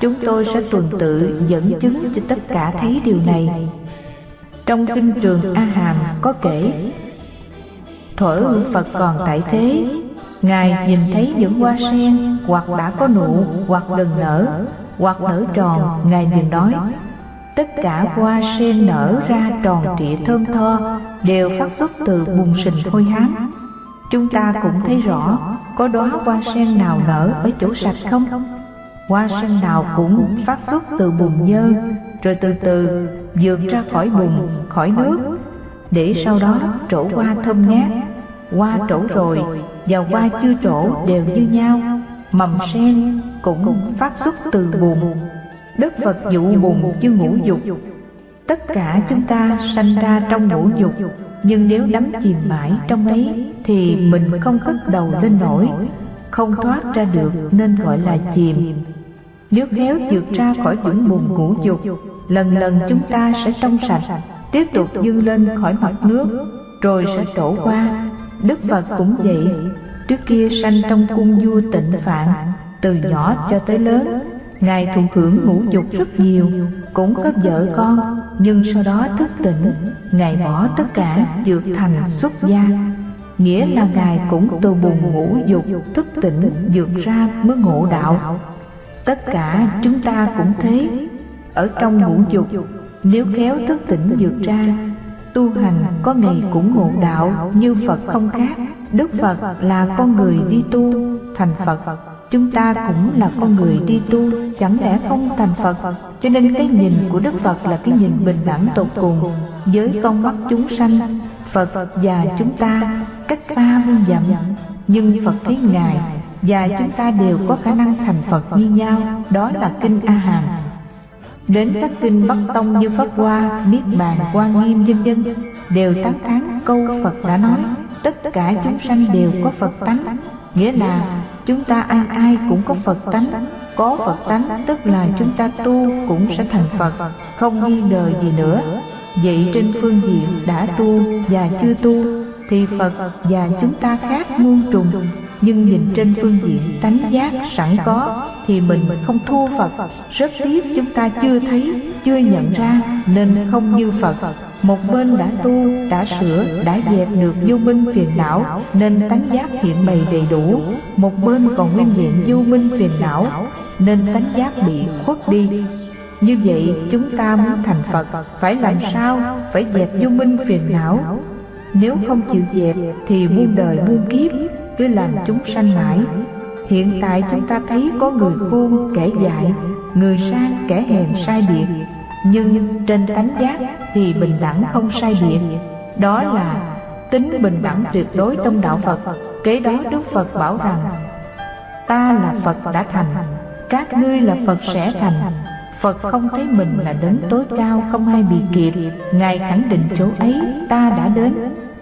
Chúng tôi sẽ tuần tự dẫn chứng cho tất cả thấy điều này. Trong kinh trường a hàm có kể, thuở phật còn tại thế, ngài nhìn thấy những hoa sen, hoặc đã có nụ, hoặc gần nở, hoặc nở tròn, ngài liền nói tất cả hoa sen nở ra tròn trịa thơm tho, đều phát xuất từ bùn sình hôi hám chúng ta cũng thấy rõ, có đóa hoa sen nào nở ở chỗ sạch không? Hoa sen nào cũng phát xuất từ bùn nhơ, rồi từ từ vượt ra khỏi bùn, khỏi nước. Để sau đó trổ hoa thơm ngát. Hoa trổ rồi và hoa chưa trổ đều như nhau, Mầm sen cũng phát xuất từ bùn. Đức Phật dụ bùn như ngũ dục. Tất cả chúng ta sanh ra trong ngũ dục, Nhưng nếu đắm chìm mãi trong ấy Thì mình không cất đầu lên nổi, Không thoát ra được nên gọi là chìm. Nếu khéo vượt ra khỏi những bùn ngũ dục, Lần lần chúng ta sẽ trong sạch, Tiếp tục dương lên khỏi mặt nước, Rồi sẽ trổ qua. Đức Phật cũng vậy. Trước kia sanh trong cung vua tịnh phạn, Từ nhỏ cho tới lớn Ngài thụ hưởng ngũ dục rất nhiều, Cũng có vợ con, Nhưng sau đó thức tỉnh, Ngài bỏ tất cả dược thành xuất gia. Nghĩa là Ngài cũng từ bùn ngũ dục, thức tỉnh, dược ra mới ngộ đạo. Tất cả chúng ta cũng thế. Ở trong ngũ dục, Nếu khéo thức tỉnh dược ra, Tu hành có ngày cũng ngộ đạo Như Phật không khác. Đức Phật là con người đi tu, Thành Phật Chúng ta cũng là con người đi tu Chẳng lẽ không thành Phật? Cho nên cái nhìn của Đức Phật là cái nhìn bình đẳng tột cùng. Với con mắt chúng sanh Phật và chúng ta cách xa muôn dặm. Nhưng Phật thấy Ngài Và chúng ta đều có khả năng thành Phật như nhau Đó là Kinh A Hàm. Đến các kinh Bắc Tông như Pháp Hoa, Niết Bàn, Quan Nghiêm vân vân Đều tán thán câu Phật đã nói. Tất cả chúng sanh đều có Phật tánh Nghĩa là chúng ta ai ai cũng có Phật tánh. Có Phật tánh tức là chúng ta tu cũng sẽ thành Phật, Không nghi ngờ gì nữa. Vậy trên phương diện đã tu và chưa tu Thì Phật và chúng ta khác muôn trùng. Nhưng nhìn trên phương diện tánh giác sẵn có Thì mình không thua Phật. Rất tiếc chúng ta chưa thấy, chưa nhận ra Nên không như Phật. Một bên đã tu, đã sửa, đã dẹp được vô minh phiền não Nên tánh giác hiện bày đầy đủ. Một bên còn nguyên hiện vô minh phiền não Nên tánh giác bị khuất đi. Như vậy chúng ta muốn thành Phật Phải làm sao? Phải dẹp vô minh phiền não. Nếu không chịu dẹp Thì muôn đời muôn kiếp. Cứ làm chúng sanh mãi. Hiện tại chúng ta thấy có người khôn kẻ dại, Người sang kẻ hèn sai biệt. Nhưng trên tánh giác thì bình đẳng không sai biệt. Đó là tính bình đẳng tuyệt đối trong đạo phật. Kế đó đức phật bảo rằng, ta là phật đã thành, các ngươi là phật sẽ thành. Phật không thấy mình là đến tối cao, không ai bị kịp ngài khẳng định chỗ ấy, ta đã đến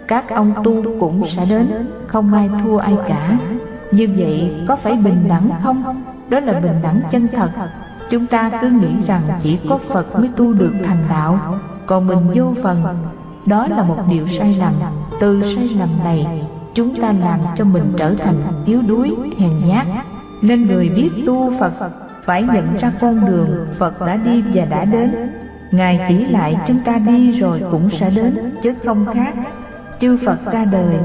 các ông tu cũng sẽ đến không ai thua ai cả. Như vậy có phải bình đẳng không? Đó là bình đẳng chân thật. Chúng ta cứ nghĩ rằng chỉ có Phật mới tu được thành đạo. Còn mình vô phần Đó là một điều sai lầm. Từ sai lầm này Chúng ta làm cho mình trở thành yếu đuối, hèn nhát. Nên người biết tu Phật Phải nhận ra con đường Phật đã đi và đã đến. Ngài chỉ lại chúng ta đi rồi cũng sẽ đến Chứ không khác. Chư Phật ra đời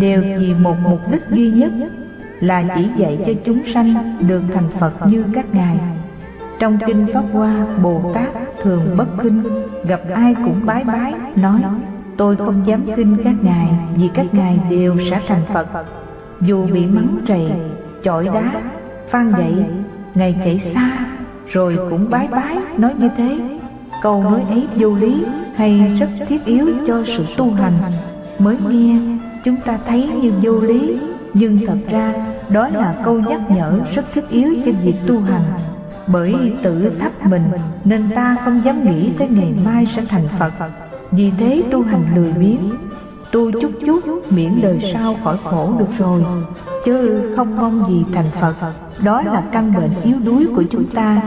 Đều vì một mục đích duy nhất Là chỉ dạy cho chúng sanh được thành Phật như các ngài trong kinh Pháp Hoa, Bồ Tát thường bất kinh, gặp ai cũng bái bái, nói Tôi không dám kinh các ngài, vì các ngài đều sẽ thành Phật. Dù bị mắng trầy, chọi đá, phan dậy, ngày chạy xa, rồi cũng bái bái, nói như thế. Câu nói ấy vô lý hay rất thiết yếu cho sự tu hành. Mới nghe, chúng ta thấy như vô lý, nhưng thật ra đó là câu nhắc nhở rất thiết yếu cho việc tu hành. Bởi tự thấp mình nên ta không dám nghĩ tới ngày mai sẽ thành Phật. Vì thế tu hành lười biếng Tu chút chút miễn đời sau khỏi khổ được rồi. Chứ không mong gì thành Phật. Đó là căn bệnh yếu đuối của chúng ta.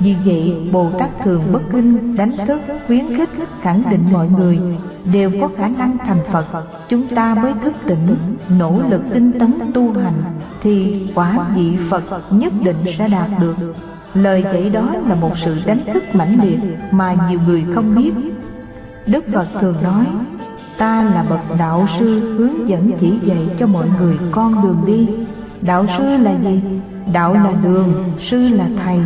Vì vậy Bồ Tát thường bất kinh đánh thức khuyến khích khẳng định mọi người Đều có khả năng thành Phật Chúng ta mới thức tỉnh Nỗ lực tinh tấn tu hành Thì quả vị Phật nhất định sẽ đạt được Lời dạy đó là một sự đánh thức mãnh liệt mà nhiều người không biết. Đức Phật thường nói, ta là bậc đạo sư hướng dẫn chỉ dạy cho mọi người con đường đi. Đạo sư là gì? Đạo là đường, sư là thầy,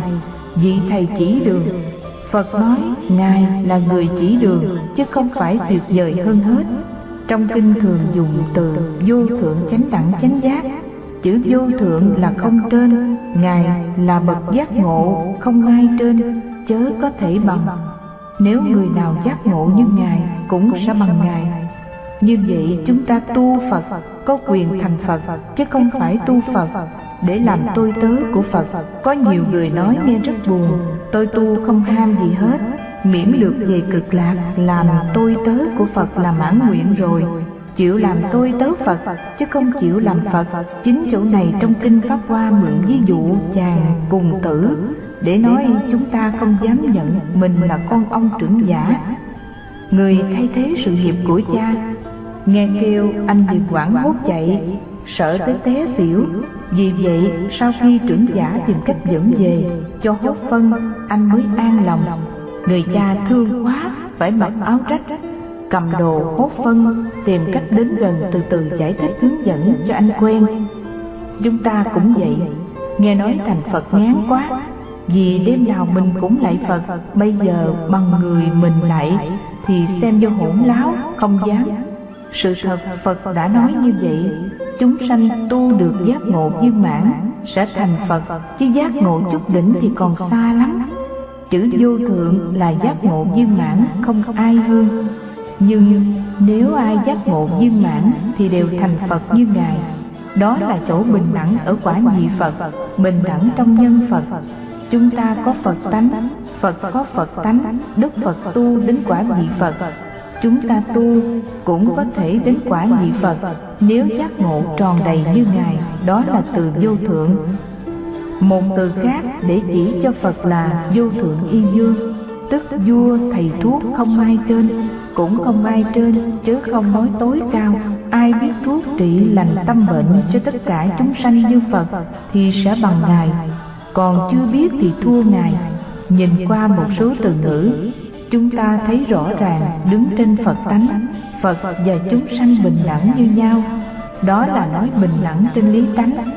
vị thầy chỉ đường. Phật nói, Ngài là người chỉ đường, chứ không phải tuyệt vời hơn hết. Trong kinh thường dùng từ vô thượng chánh đẳng chánh giác Chữ vô thượng là không trên Ngài là bậc giác ngộ Không ai trên Chớ có thể bằng Nếu người nào giác ngộ như Ngài Cũng sẽ bằng Ngài Như vậy chúng ta tu Phật có quyền thành Phật chứ không phải tu Phật để làm tôi tớ của Phật. Có nhiều người nói nghe rất buồn, tôi tu không ham gì hết, miễn được về cực lạc làm tôi tớ của Phật là mãn nguyện rồi. Chịu làm tôi tớ Phật chứ không chịu làm Phật. Chính chỗ này trong kinh Pháp Hoa mượn ví dụ chàng cùng tử để nói chúng ta không dám nhận mình là con ông trưởng giả. Người thay thế sự nghiệp của cha Nghe kêu anh Việt Quảng hốt chạy Sợ tới té xỉu vì vậy, sau khi trưởng giả tìm cách dẫn về, Cho hốt phân, Anh mới an lòng. Người cha thương quá, Phải mặc áo trách Cầm đồ hốt phân, Tìm cách đến gần từ từ giải thích hướng dẫn cho anh quen. Chúng ta cũng vậy. Nghe nói thành Phật ngán quá, Vì đêm nào mình cũng lại Phật, Bây giờ bằng người mình lại, Thì xem vô hỗn láo, Không dám sự thật, Phật đã nói như vậy. Chúng sanh tu được giác ngộ viên mãn, Sẽ thành Phật. Chứ giác ngộ chút đỉnh thì còn xa lắm. Chữ vô thượng là giác ngộ viên mãn, Không ai hơn. Nhưng nếu ai giác ngộ viên mãn Thì đều thành Phật như Ngài. Đó là chỗ bình đẳng ở quả vị Phật, Bình đẳng trong nhân Phật. Chúng ta có Phật tánh, Phật có Phật tánh, Đức Phật tu đến quả vị Phật chúng ta tu cũng có thể đến quả nhị Phật nếu giác ngộ tròn đầy như Ngài, đó là từ vô thượng. Một từ khác để chỉ cho Phật là vô thượng y dương, tức vua thầy thuốc không ai trên, cũng không ai trên, chứ không nói tối cao. Ai biết thuốc trị lành tâm bệnh cho tất cả chúng sanh như Phật thì sẽ bằng Ngài, còn chưa biết thì thua Ngài. Nhìn qua một số từ ngữ chúng ta thấy rõ ràng đứng trên Phật tánh, Phật và chúng sanh bình đẳng như nhau. Đó là nói bình đẳng trên lý tánh.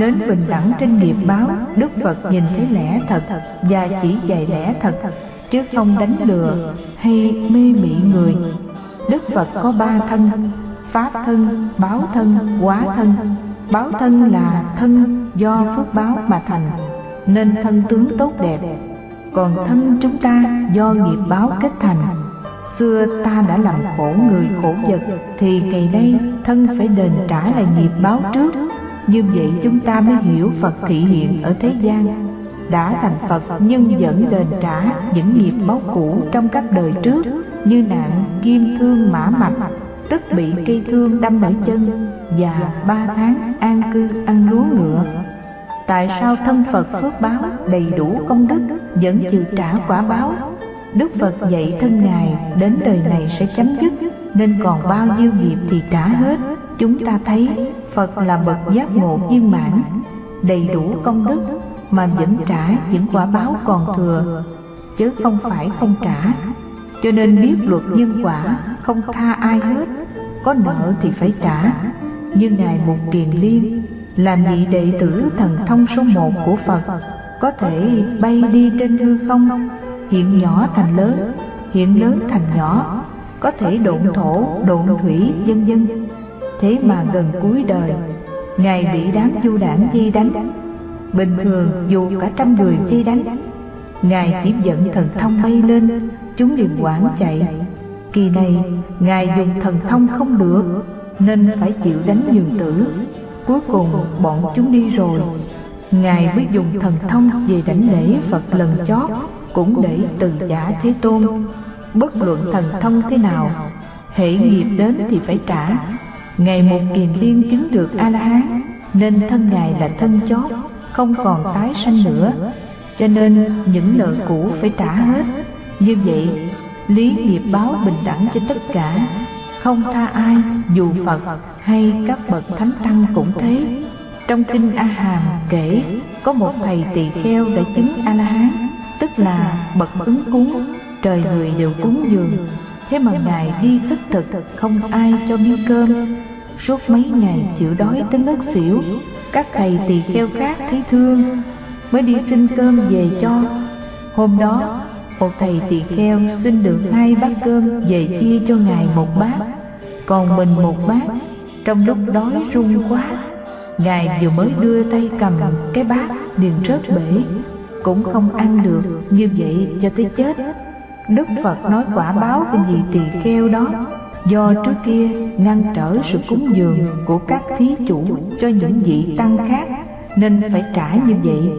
Đến bình đẳng trên nghiệp báo, Đức Phật nhìn thấy lẽ thật và chỉ dạy lẽ thật, chứ không đánh lừa hay mê mị người. Đức Phật có ba thân, Pháp thân, báo thân, quá thân. Báo thân là thân do phước báo mà thành, nên thân tướng tốt đẹp còn thân chúng ta do nghiệp báo kết thành. Xưa ta đã làm khổ người khổ vật, thì ngày nay thân phải đền trả lại nghiệp báo trước. Như vậy chúng ta mới hiểu phật thị hiện ở thế gian. Đã thành phật, nhưng vẫn đền trả những nghiệp báo cũ trong các đời trước, như nạn kim thương mã mạch, tức bị cây thương đâm ở chân và ba tháng an cư ăn lúa ngựa. Tại sao thân Phật phước báo đầy đủ công đức Vẫn chịu trả quả báo? Đức Phật dạy thân Ngài đến đời này sẽ chấm dứt. Nên còn bao nhiêu nghiệp thì trả hết. Chúng ta thấy Phật là bậc giác ngộ viên mãn Đầy đủ công đức Mà vẫn trả những quả báo còn thừa. Chứ không phải không trả. Cho nên biết luật nhân quả Không tha ai hết. Có nợ thì phải trả. Như Ngài Mục Kiền Liên làm vị đệ tử thần thông số một của Phật, có thể bay đi trên hư không hiện nhỏ thành lớn hiện lớn thành nhỏ, có thể độn thổ, độn thủy, vân vân. Thế mà gần cuối đời, ngài bị đám du đảng di đánh. Bình thường, dù cả trăm người di đánh, ngài chỉ dẫn thần thông bay lên, chúng liền quảng chạy. Kỳ này, ngài dùng thần thông không được, nên phải chịu đánh nhiều tử. Cuối cùng bọn chúng đi rồi. Ngài mới dùng thần thông về đảnh lễ Phật lần chót, Cũng để từ giả Thế Tôn. Bất luận thần thông thế nào, Hệ nghiệp đến thì phải trả. Ngày một kiền liên chứng được A-la-hán, Nên thân Ngài là thân chót, Không còn tái sanh nữa. Cho nên những nợ cũ phải trả hết. Như vậy, Lý nghiệp báo bình đẳng cho tất cả. Không tha ai, dù Phật hay các bậc thánh tăng cũng thế. Trong kinh a hàm kể, có một thầy tỳ kheo đã chứng a la hán tức là bậc ứng cúng. Trời người đều cúng dường. Thế mà ngài đi thức thực, không ai cho miếng cơm. Suốt mấy ngày chịu đói tới ngất xỉu, các thầy tỳ kheo khác thấy thương, mới đi xin cơm về cho. Hôm đó một thầy tỳ kheo xin được hai bát cơm về chia cho ngài một bát. Còn mình một bát. Trong lúc đói run quá, Ngài vừa mới đưa tay cầm cái bát liền rớt bể. Cũng không ăn được, như vậy cho tới chết. Đức Phật nói quả báo của vị tỳ kheo đó. Do trước kia ngăn trở sự cúng dường của các thí chủ cho những vị tăng khác, nên phải trả như vậy.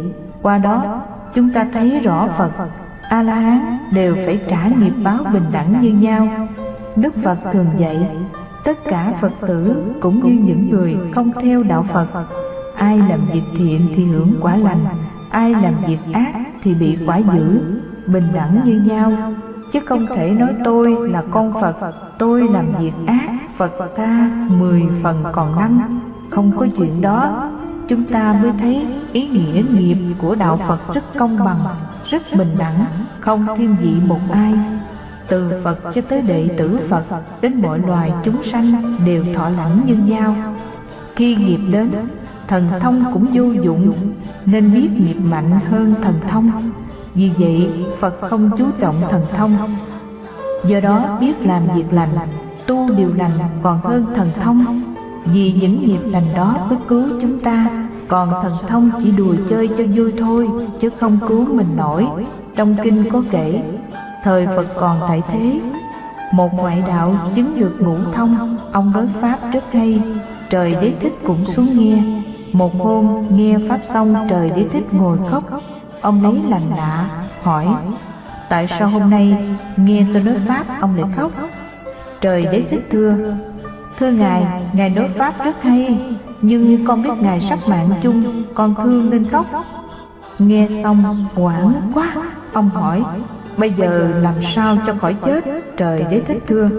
Qua đó, chúng ta thấy rõ phật a la hán đều phải trả nghiệp báo bình đẳng như nhau. Đức phật thường dạy, tất cả phật tử cũng như những người không theo đạo phật, ai làm việc thiện thì hưởng quả lành, ai làm việc ác thì bị quả dữ, bình đẳng như nhau. Chứ không thể nói tôi là con phật, tôi làm việc ác, phật ta mười phần còn năm. Không có chuyện đó, chúng ta mới thấy ý nghĩa nghiệp của đạo phật rất công bằng rất bình đẳng, không thiên vị một ai. Từ phật cho tới đệ tử phật, đến mọi loài chúng sanh đều thọ lãnh như nhau khi nghiệp đến, thần thông cũng vô dụng, nên biết nghiệp mạnh hơn thần thông. Vì vậy, phật không chú trọng thần thông. Do đó biết làm việc lành, tu điều lành còn hơn thần thông. Vì những nghiệp lành đó mới cứu chúng ta còn thần thông chỉ đùa chơi cho vui thôi, chứ không cứu mình nổi. Trong kinh có kể, thời phật còn tại thế. Một ngoại đạo chứng được ngũ thông, ông đối pháp rất hay. Trời đế thích cũng xuống nghe. Một hôm, nghe pháp xong, trời đế thích ngồi khóc. Ông lấy làm lạ, hỏi, tại sao hôm nay nghe tôi nói pháp, ông lại khóc? Trời đế thích thưa thưa ngài ngài nói pháp rất hay nhưng con biết ngài sắp mạng chung, con thương nên khóc. Nghe xong, hoảng quá, ông hỏi, bây giờ làm sao cho khỏi chết, trời đế thích thưa?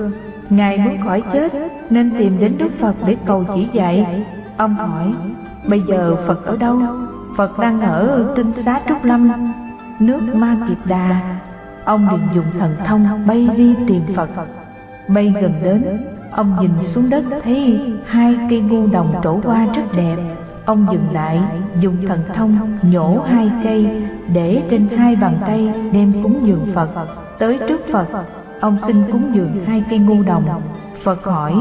Ngài muốn khỏi chết, nên tìm đến đức phật để cầu chỉ dạy. Ông hỏi, bây giờ phật ở đâu? Phật đang ở tinh xá trúc lâm, nước ma kiệt đà. Ông liền dùng thần thông bay đi tìm phật. Bay gần đến ông nhìn xuống đất thấy hai cây ngô đồng trổ hoa rất đẹp. Ông dừng lại, dùng thần thông nhổ hai cây, để trên hai bàn tay đem cúng dường phật. Tới trước phật, ông xin cúng dường hai cây ngô đồng. Phật hỏi,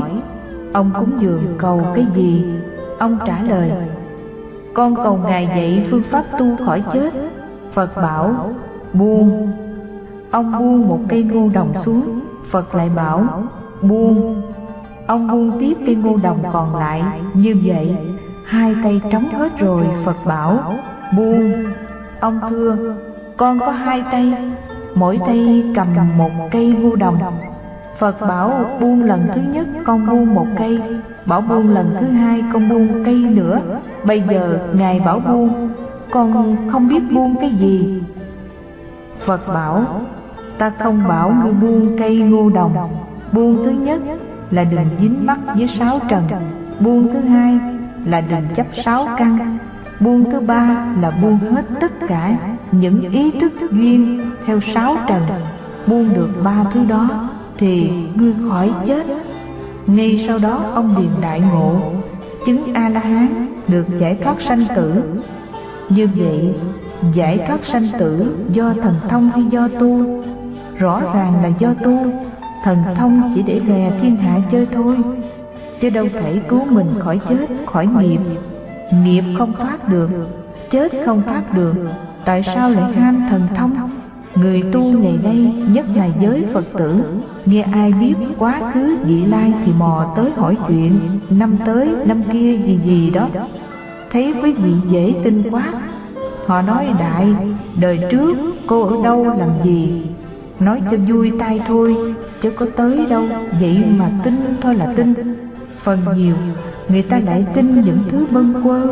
ông cúng dường cầu cái gì? Ông trả lời, con cầu ngài dạy phương pháp tu khỏi chết. Phật bảo, buông. Ông buông một cây ngô đồng xuống. Phật lại bảo, buông ông buông tiếp cây ngô đồng còn lại, như vậy, hai tay trống hết rồi, phật bảo, buông, ông thưa, con có hai tay, mỗi tay cầm một cây ngô đồng. Phật bảo, buông lần thứ nhất con buông một cây, bảo buông lần thứ hai con buông cây nữa, bây giờ ngài bảo buông, con không biết buông cái gì. Phật bảo, ta không bảo ngươi buông cây ngô đồng, buông thứ nhất là đừng dính mắc với sáu trần. Buông thứ hai là đừng chấp sáu căn. Buông thứ ba là buông hết tất cả những ý thức duyên theo sáu trần. Buông được ba thứ đó thì ngươi khỏi chết. Ngay sau đó ông điền đại ngộ, chứng a la hán được giải thoát sanh tử. Như vậy, giải thoát sanh tử do thần thông hay do tu? Rõ ràng là do tu thần thông chỉ để lè thiên hạ chơi thôi. Chứ đâu thể cứu mình khỏi chết, khỏi nghiệp. Nghiệp không thoát được, chết không thoát được. Tại sao lại ham thần thông? Người tu ngày nay, nhất là giới phật tử, nghe ai biết quá khứ vị lai thì mò tới hỏi chuyện, năm tới, năm kia gì gì đó. Thấy quý vị dễ tin quá. Họ nói, đại, đời trước cô ở đâu làm gì? Nói cho vui tay thôi chứ có tới đâu. Vậy mà tin thôi là tin. Phần nhiều, người ta lại tin những thứ bâng quơ.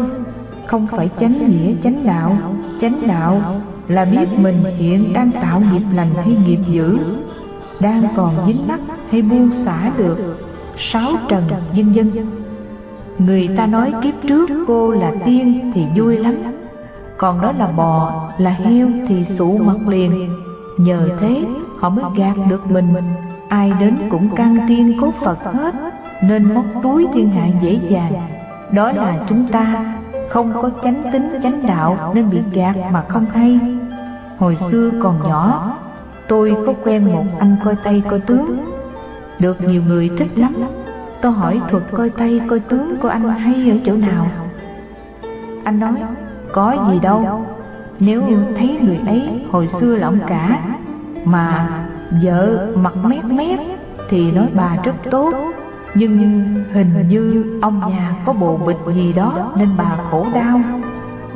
Không phải chánh nghĩa, chánh đạo. Chánh đạo là biết mình hiện đang tạo nghiệp lành hay nghiệp dữ. Đang còn dính mắc hay buông xả được. Sáu trần vân vân. Người ta nói kiếp trước cô là tiên thì vui lắm. Còn đó là bò, là heo thì sụ mặt liền nhờ thế họ mới gạt được mình. ai đến cũng căng tiên cốt phật hết nên móc túi thiên hạ dễ dàng. đó là chúng ta không có chánh tính chánh đạo nên bị gạt mà không hay. hồi xưa còn nhỏ tôi có quen một anh coi tay coi tướng. được nhiều người thích lắm. tôi hỏi thuật coi tay coi tướng của anh hay ở chỗ nào? anh nói có gì đâu nếu thấy người ấy hồi xưa là ông cả, mà vợ mặt mét mét thì nói bà rất tốt. Nhưng hình như ông nhà có bộ bịch gì đó nên bà khổ đau.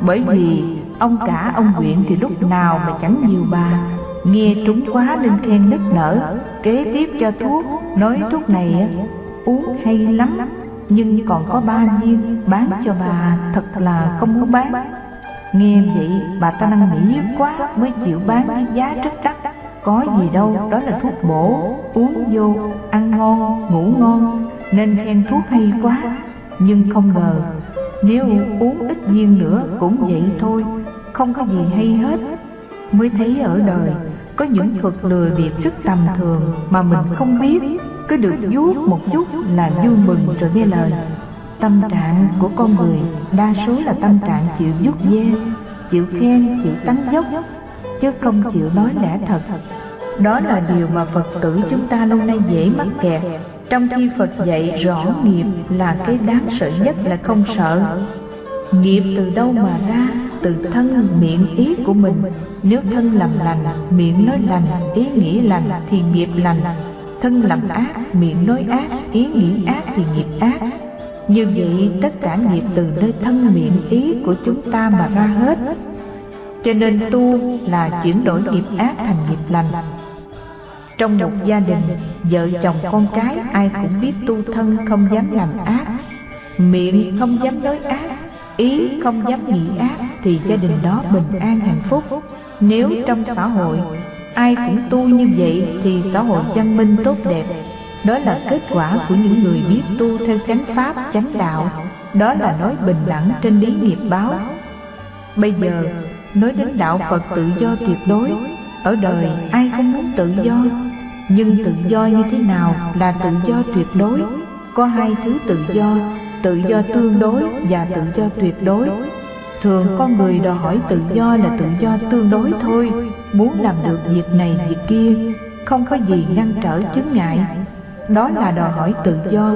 Bởi vì ông cả ông huyện thì lúc nào mà chẳng nhiều bà. Nghe trúng quá nên khen nức nở. Kế tiếp cho thuốc, Nói thuốc này uống hay lắm, Nhưng còn có ba viên bán cho bà, Thật là không muốn bán. Nghe vậy, bà ta năn nỉ quá Mới chịu bán với giá rất đắt Có gì đâu, đó là thuốc bổ, Uống vô, ăn ngon, ngủ ngon, Nên khen thuốc hay quá. Nhưng không ngờ, Nếu uống ít viên nữa cũng vậy thôi, Không có gì hay hết. Mới thấy ở đời, Có những thuật lừa bịp rất tầm thường Mà mình không biết. Cứ được vuốt một chút là vui mừng rồi nghe lời. Tâm trạng của con người đa số là tâm trạng chịu vuốt dê, chịu khen, chịu tánh dốc, chứ không chịu nói lẽ thật. Đó là điều mà Phật tử chúng ta lâu nay dễ mắc kẹt, trong khi Phật dạy rõ nghiệp là cái đáng sợ nhất là không sợ. Nghiệp từ đâu mà ra? Từ thân miệng ý của mình. Nếu thân làm lành, miệng nói lành, ý nghĩ lành thì nghiệp lành. Thân làm ác, miệng nói ác, ý nghĩ ác thì nghiệp ác như vậy tất cả nghiệp từ nơi thân miệng ý của chúng ta mà ra hết. Cho nên tu là chuyển đổi nghiệp ác thành nghiệp lành. Trong một gia đình, vợ chồng con cái ai cũng biết tu thân không dám làm ác. Miệng không dám nói ác, ý không dám nghĩ ác Thì gia đình đó bình an hạnh phúc. Nếu trong xã hội ai cũng tu như vậy thì xã hội văn minh tốt đẹp đó là kết quả của những người biết tu theo chánh pháp, chánh đạo. Đó là nói bình đẳng trên lý nghiệp báo. Bây giờ, nói đến đạo Phật tự do tuyệt đối Ở đời ai không muốn tự do? Nhưng tự do như thế nào là tự do tuyệt đối? Có hai thứ tự do Tự do tương đối và tự do tuyệt đối. Thường con người đòi hỏi tự do là tự do tương đối thôi Muốn làm được việc này việc kia Không có gì ngăn trở chướng ngại đó là đòi hỏi tự do.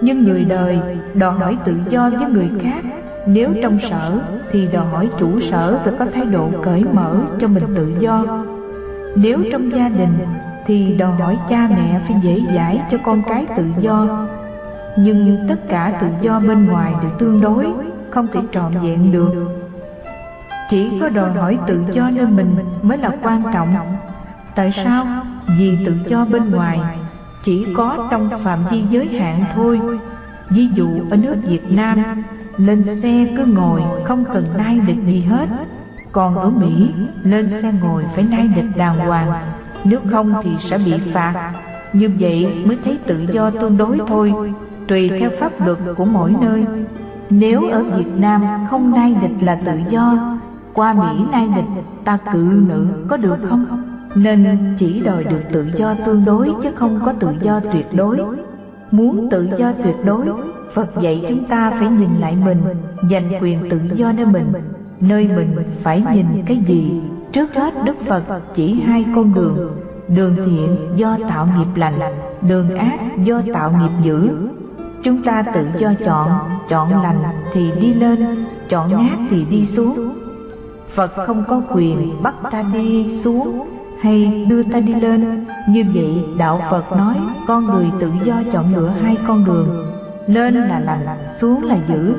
Nhưng người đời đòi hỏi tự do với người khác. Nếu trong sở thì đòi hỏi chủ sở phải có thái độ cởi mở cho mình tự do. Nếu trong gia đình thì đòi hỏi cha mẹ phải dễ dãi cho con cái tự do. Nhưng tất cả tự do bên ngoài đều tương đối, không thể trọn vẹn được. Chỉ có đòi hỏi tự do nơi mình mới là quan trọng. Tại sao? Vì tự do bên ngoài chỉ có trong phạm vi giới hạn thôi. Ví dụ, ở nước việt nam, lên xe cứ ngồi, không cần nai địch gì hết. Còn ở mỹ, lên xe ngồi phải nai địch đàng hoàng. Nếu không thì sẽ bị phạt. Như vậy mới thấy tự do tương đối thôi, tùy theo pháp luật của mỗi nơi. Nếu ở việt nam không nai địch là tự do, qua mỹ nai địch, ta cự nữ có được không? Nên chỉ đòi được tự do tương đối chứ không có tự do tuyệt đối. Muốn tự do tuyệt đối, phật dạy chúng ta phải nhìn lại mình, giành quyền tự do nơi mình. Nơi mình phải nhìn cái gì? Trước hết đức phật chỉ hai con đường. Đường thiện do tạo nghiệp lành, đường ác do tạo nghiệp dữ. Chúng ta tự do chọn chọn lành thì đi lên, chọn ác thì đi xuống. Phật không có quyền bắt ta đi xuống hay đưa ta đi lên? Như vậy đạo phật nói, con người tự do chọn lựa hai con đường. Lên là lành, xuống là dữ.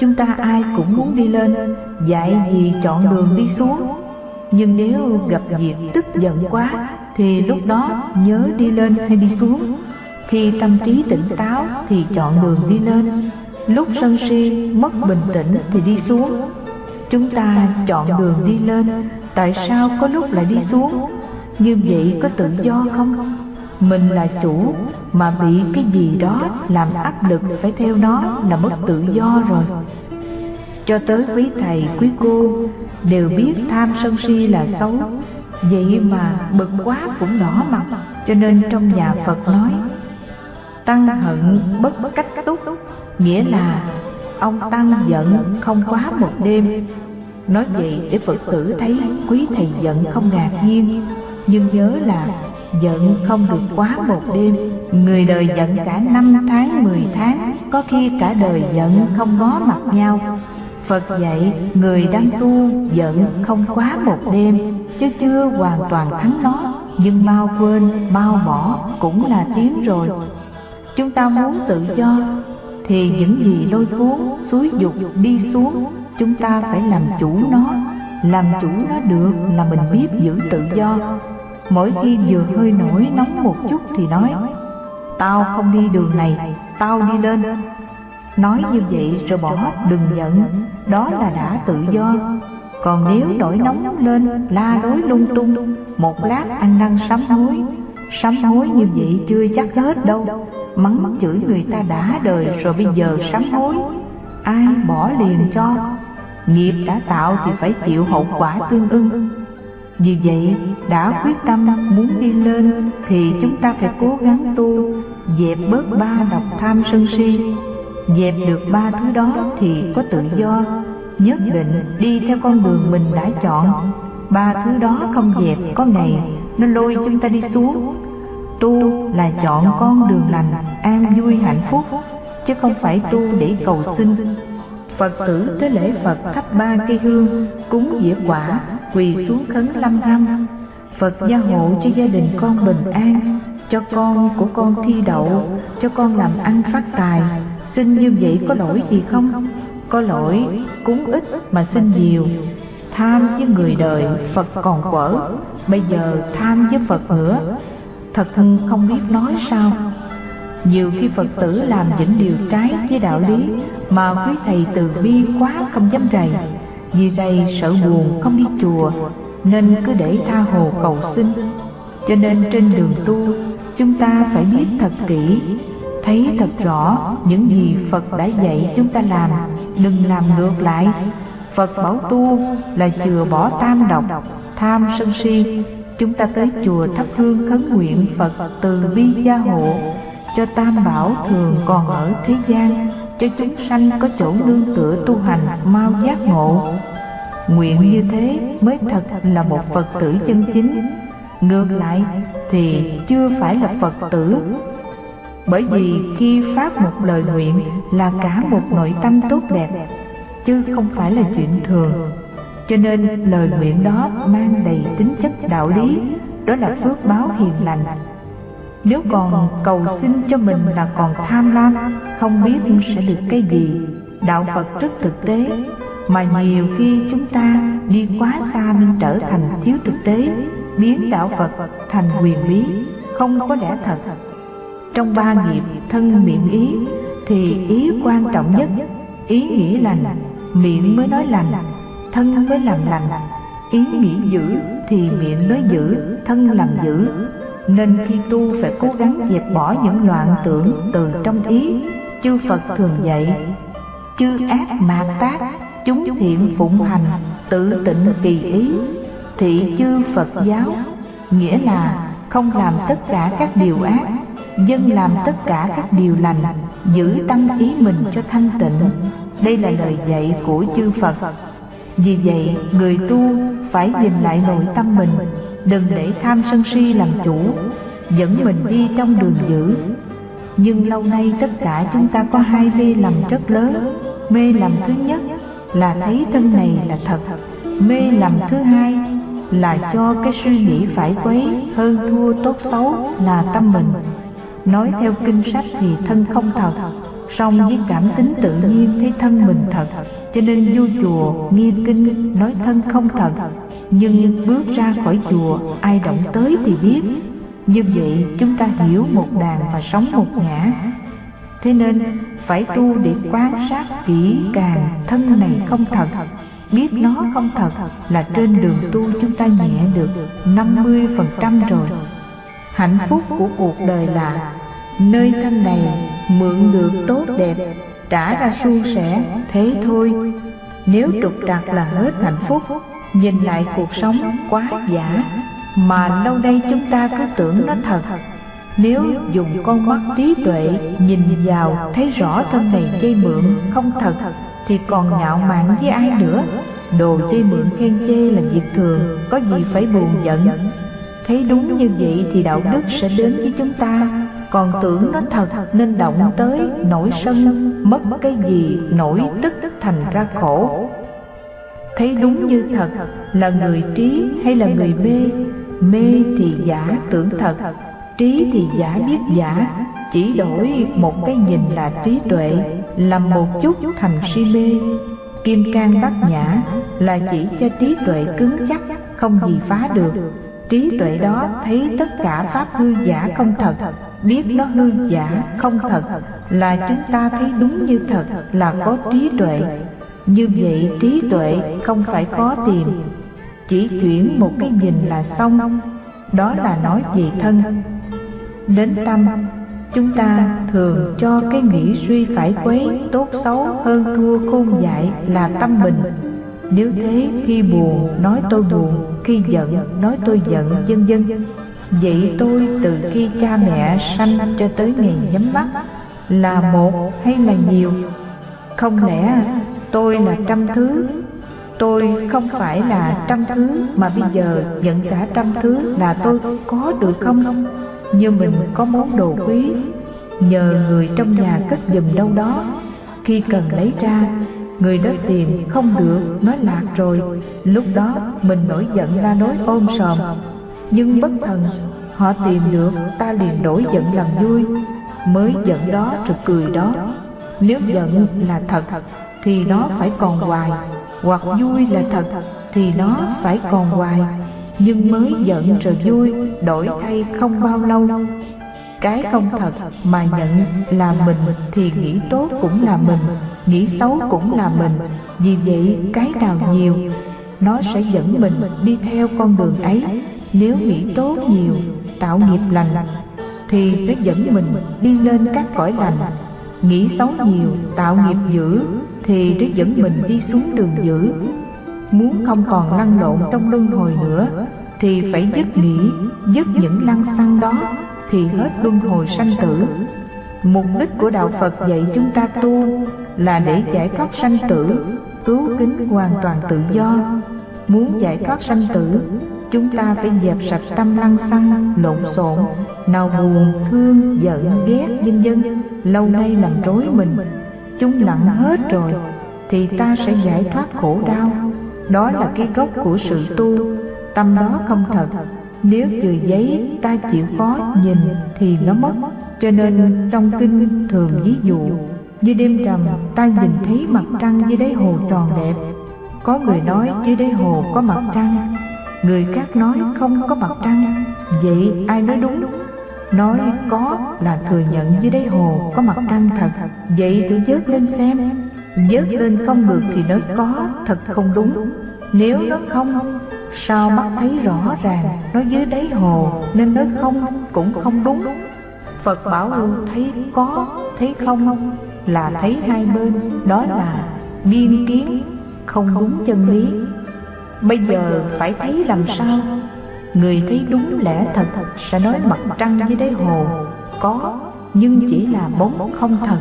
Chúng ta ai cũng muốn đi lên, dạy gì chọn đường đi xuống. Nhưng nếu gặp việc tức giận quá, thì lúc đó nhớ đi lên hay đi xuống. Khi tâm trí tỉnh táo thì chọn đường đi lên. Lúc sân si, mất bình tĩnh thì đi xuống. Chúng ta chọn đường đi lên tại sao có lúc lại đi xuống? Như vậy có tự do không? Mình là chủ mà bị cái gì đó làm áp lực phải theo nó là mất tự do rồi. Cho tới quý thầy, quý cô đều biết tham sân si là xấu. Vậy mà bực quá cũng đỏ mặt, cho nên trong nhà phật nói, tăng hận bất cách túc. Nghĩa là ông tăng giận không quá một đêm Nói vậy để Phật tử thấy quý thầy giận không ngạc nhiên Nhưng nhớ là giận không được quá một đêm. Người đời giận cả năm tháng, mười tháng Có khi cả đời giận không có mặt nhau. Phật dạy người đang tu giận không quá một đêm Chứ chưa hoàn toàn thắng nó nhưng mau quên mau bỏ cũng là tiếng rồi. Chúng ta muốn tự do thì những gì lôi cuốn suối dục đi xuống chúng ta phải làm chủ nó. Làm chủ nó được là mình biết giữ tự do. Mỗi khi vừa hơi nổi nóng một chút thì nói, tao không đi đường này, tao đi lên. Nói như vậy rồi bỏ đừng giận. Đó là đã tự do. Còn nếu nổi nóng lên, la lối lung tung, một lát anh đang sám hối. Sám hối như vậy chưa chắc hết đâu. Mắng chửi người ta đã đời rồi bây giờ sám hối. Ai bỏ liền cho? Nghiệp đã tạo thì phải chịu hậu quả tương ưng. Vì vậy, đã quyết tâm muốn đi lên thì chúng ta phải cố gắng tu, dẹp bớt ba độc tham sân si. Dẹp được ba thứ đó thì có tự do, nhất định đi theo con đường mình đã chọn. Ba thứ đó không dẹp, có ngày nó lôi chúng ta đi xuống. Tu là chọn con đường lành, an vui hạnh phúc, chứ không phải tu để cầu xin phật tử tới lễ phật thắp ba cây hương cúng dĩa quả, quỳ xuống khấn lâm năm. phật gia hộ cho gia đình con bình an, cho con của con thi đậu, cho con làm ăn phát tài. Xin như vậy có lỗi gì không? Có lỗi, cúng ít mà xin nhiều. Tham với người đời, phật còn quở. Bây giờ tham với phật nữa. Thật không biết nói sao nhiều khi phật tử làm những điều trái với đạo lý mà quý thầy từ bi quá không dám rầy. Vì rầy sợ buồn không đi chùa, nên cứ để tha hồ cầu xin. Cho nên trên đường tu, chúng ta phải biết thật kỹ, thấy thật rõ những gì phật đã dạy chúng ta làm. Đừng làm ngược lại. Phật bảo tu là chừa bỏ tam độc, tham sân si. Chúng ta tới chùa thắp hương khấn nguyện phật từ bi gia hộ cho tam bảo thường còn ở thế gian, cho chúng sanh có chỗ nương tựa tu hành mau giác ngộ. Nguyện như thế mới thật là một phật tử chân chính. Ngược lại thì chưa phải là phật tử. Bởi vì khi phát một lời nguyện là cả một nội tâm tốt đẹp, chứ không phải là chuyện thường. Cho nên lời nguyện đó mang đầy tính chất đạo lý, đó là phước báo hiền lành nếu còn cầu xin cho mình là còn tham lam không biết sẽ được cái gì. đạo phật rất thực tế. mà nhiều khi chúng ta đi quá xa nên trở thành thiếu thực tế biến đạo phật thành quyền bí không có lẽ thật. trong ba nghiệp thân miệng ý thì ý quan trọng nhất ý nghĩ lành miệng mới nói lành thân mới làm lành. ý nghĩ dữ thì miệng nói dữ thân làm dữ nên khi tu phải cố gắng dẹp bỏ những loạn tưởng từ trong ý. Chư phật thường dạy, chư ác mạt tác, chúng thiện phụng hành, tự tịnh kỳ ý. Thị chư phật giáo, nghĩa là không làm tất cả các điều ác, dân làm tất cả các điều lành, giữ tâm ý mình cho thanh tịnh. Đây là lời dạy của chư phật. Vì vậy, người tu phải nhìn lại nội tâm mình đừng để tham sân si làm chủ, dẫn mình đi trong đường dữ. Nhưng lâu nay tất cả chúng ta có hai mê lầm rất lớn. Mê lầm thứ nhất là thấy thân này là thật. Mê lầm thứ hai là cho cái suy nghĩ phải quấy hơn thua tốt xấu là tâm mình. Nói theo kinh sách thì thân không thật, song với cảm tính tự nhiên thấy thân mình thật. Cho nên vô chùa nghiêm kinh nói thân không thật nhưng bước ra khỏi chùa, ai động tới thì biết. Như vậy chúng ta hiểu một đàn và sống một ngã. Thế nên, phải tu để quan sát kỹ càng thân này không thật. Biết nó không thật là trên đường tu chúng ta nhẹ được 50% rồi. Hạnh phúc của cuộc đời là, nơi thân này mượn được tốt đẹp, trả ra suôn sẻ, thế thôi. Nếu trục trặc là hết hạnh phúc nhìn lại cuộc sống quá giả, mà lâu đây chúng ta cứ tưởng nó thật. Nếu dùng con mắt trí tuệ nhìn vào thấy rõ thân này dây mượn không thật, thì còn ngạo mạn với ai nữa? Đồ dây mượn khen chê là việc thường, có gì phải buồn giận? Thấy đúng như vậy thì đạo đức sẽ đến với chúng ta. Còn tưởng nó thật nên động tới nổi sân, mất cái gì nổi tức thành ra khổ thấy đúng như thật, là người trí hay là người mê? Mê thì giả tưởng thật, trí thì giả biết giả. Chỉ đổi một cái nhìn là trí tuệ, làm một chút thành si mê. Kim cang bát nhã là chỉ cho trí tuệ cứng chắc, không gì phá được. Trí tuệ đó thấy tất cả pháp hư giả không thật, biết nó hư giả không thật, là chúng ta thấy đúng như thật, là có trí tuệ như vậy trí tuệ không phải khó tìm. Chỉ chuyển một cái nhìn là xong. Đó là nói về thân. Đến tâm, chúng ta thường cho cái nghĩ suy phải quấy tốt xấu hơn thua khôn dại là tâm mình. Nếu thế khi buồn, nói tôi buồn, khi giận, nói tôi giận, vân vân. Vậy tôi từ khi cha mẹ sanh cho tới ngày nhắm mắt là một hay là nhiều? Không lẽ tôi là trăm thứ. tôi không phải là trăm thứ mà bây giờ nhận cả trăm thứ là tôi có được không? như mình có món đồ quý nhờ người trong nhà cất giùm đâu đó. khi cần lấy ra người đó tìm không được nói lạc rồi. lúc đó mình nổi giận ra nói ôm sòm. nhưng bất thần họ tìm được ta liền đổi giận làm vui. mới giận đó rồi cười đó. nếu giận là thật thì nó phải còn hoài. Hoặc vui là thật, thì nó phải còn hoài. Nhưng mới giận rồi vui, đổi thay không bao lâu. Cái không thật mà nhận là mình thì nghĩ tốt cũng là mình, nghĩ xấu cũng là mình. Vì vậy, cái nào nhiều, nó sẽ dẫn mình đi theo con đường ấy. Nếu nghĩ tốt nhiều, tạo nghiệp lành, thì nó dẫn mình đi lên các cõi lành nghĩ xấu nhiều, tạo nghiệp dữ, thì nó dẫn mình đi xuống đường dữ. Muốn không còn lăn lộn trong luân hồi nữa, thì phải dứt nghĩ dứt những lăng xăng đó, thì hết luân hồi sanh tử. Mục đích của đạo phật dạy chúng ta tu là để giải thoát sanh tử, cứu kính hoàn toàn tự do. Muốn giải thoát sanh tử chúng ta phải dẹp sạch tâm lăng xăng lộn xộn, nào buồn, thương, giận, ghét, vân vân. Lâu nay làm rối mình, chúng lặng hết rồi, thì ta sẽ giải thoát khổ đau. Đó là cái gốc của sự tu, tâm đó không thật. Nếu trừ giấy ta chịu khó nhìn thì nó mất. Cho nên trong kinh thường ví dụ, như đêm trầm ta nhìn thấy mặt trăng dưới đáy hồ tròn đẹp. Có người nói dưới đáy hồ có mặt trăng người khác nói không có mặt trăng. Vậy ai nói đúng? Nói có là thừa nhận dưới đáy hồ có mặt trăng thật. Vậy thử dớt lên xem. Dớt lên không được thì nói có thật không đúng. Nếu nó không, sao mắt thấy rõ ràng? Nó dưới đáy hồ nên nói không cũng không đúng. Phật bảo luôn, thấy có, thấy không? Là thấy hai bên. Đó là biên kiến, không đúng chân lý bây giờ phải thấy làm sao? Người thấy đúng lẽ thật, sẽ nói mặt trăng dưới đáy hồ. Có, nhưng chỉ là bóng không thật.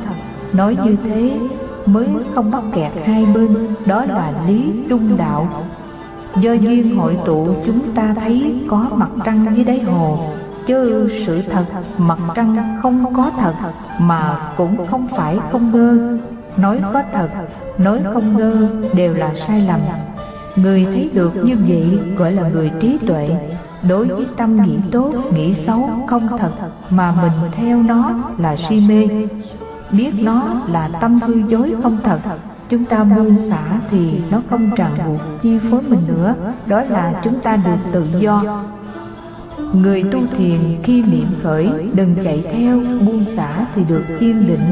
Nói như thế, mới không mắc kẹt hai bên. Đó là lý trung đạo. Do duyên hội tụ, chúng ta thấy có mặt trăng dưới đáy hồ. Chứ sự thật, mặt trăng không có thật, mà cũng không phải không ngơ. Nói có thật, nói không ngơ đều là sai lầm người thấy được như vậy gọi là người trí tuệ. Đối với tâm nghĩ tốt, nghĩ xấu không thật, mà mình theo nó là si mê. Biết nó là tâm hư dối không thật, chúng ta buông xả thì nó không ràng buộc chi phối mình nữa, đó là chúng ta được tự do. Người tu thiền khi niệm khởi, đừng chạy theo, buông xả thì được kiên định.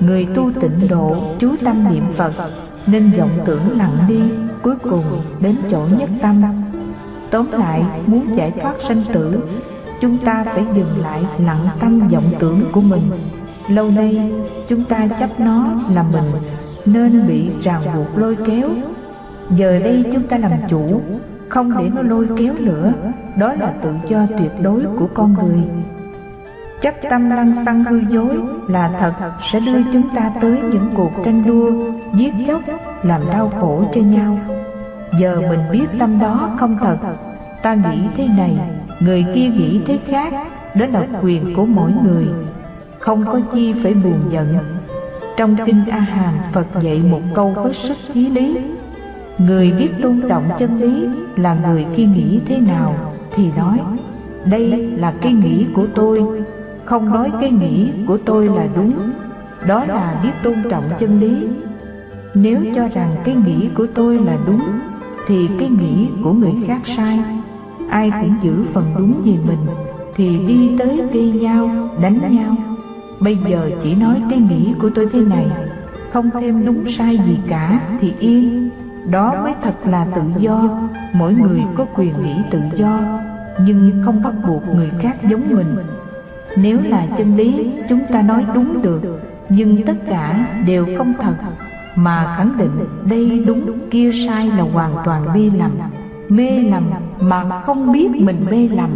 Người tu tịnh độ, chú tâm niệm phật, nên vọng tưởng lặng đi cuối cùng đến chỗ nhất tâm. Tóm lại, muốn giải thoát sanh tử, chúng ta phải dừng lại lặng tâm vọng tưởng của mình. Lâu nay, chúng ta chấp nó là mình nên bị ràng buộc lôi kéo. Giờ đây chúng ta làm chủ, không để nó lôi kéo nữa, đó là tự do tuyệt đối của con người. Chấp tâm lăng tăng hư dối là thật, sẽ đưa chúng ta tới những cuộc tranh đua, giết chóc làm đau khổ cho nhau. Giờ mình biết tâm đó không thật. Ta nghĩ thế này, người kia nghĩ thế khác, đó là quyền của mỗi người. Không có chi phải buồn giận. Trong kinh A Hàm Phật dạy một câu có sức chí lý. Người biết tôn trọng chân lý là người kia nghĩ thế nào thì nói, đây là cái nghĩ của tôi. Không nói cái nghĩ của tôi là đúng. Đó là biết tôn trọng chân lý nếu cho rằng cái nghĩ của tôi là đúng, thì cái nghĩ của người khác sai. Ai cũng giữ phần đúng về mình, thì đi tới gây nhau đánh nhau. Bây giờ chỉ nói cái nghĩ của tôi thế này, không thêm đúng sai gì cả thì yên. Đó mới thật là tự do, mỗi người có quyền nghĩ tự do, nhưng không bắt buộc người khác giống mình. Nếu là chân lý, chúng ta nói đúng được, nhưng tất cả đều không thật mà khẳng định đây đúng, kia sai là hoàn toàn mê lầm. Mê lầm mà không biết mình mê lầm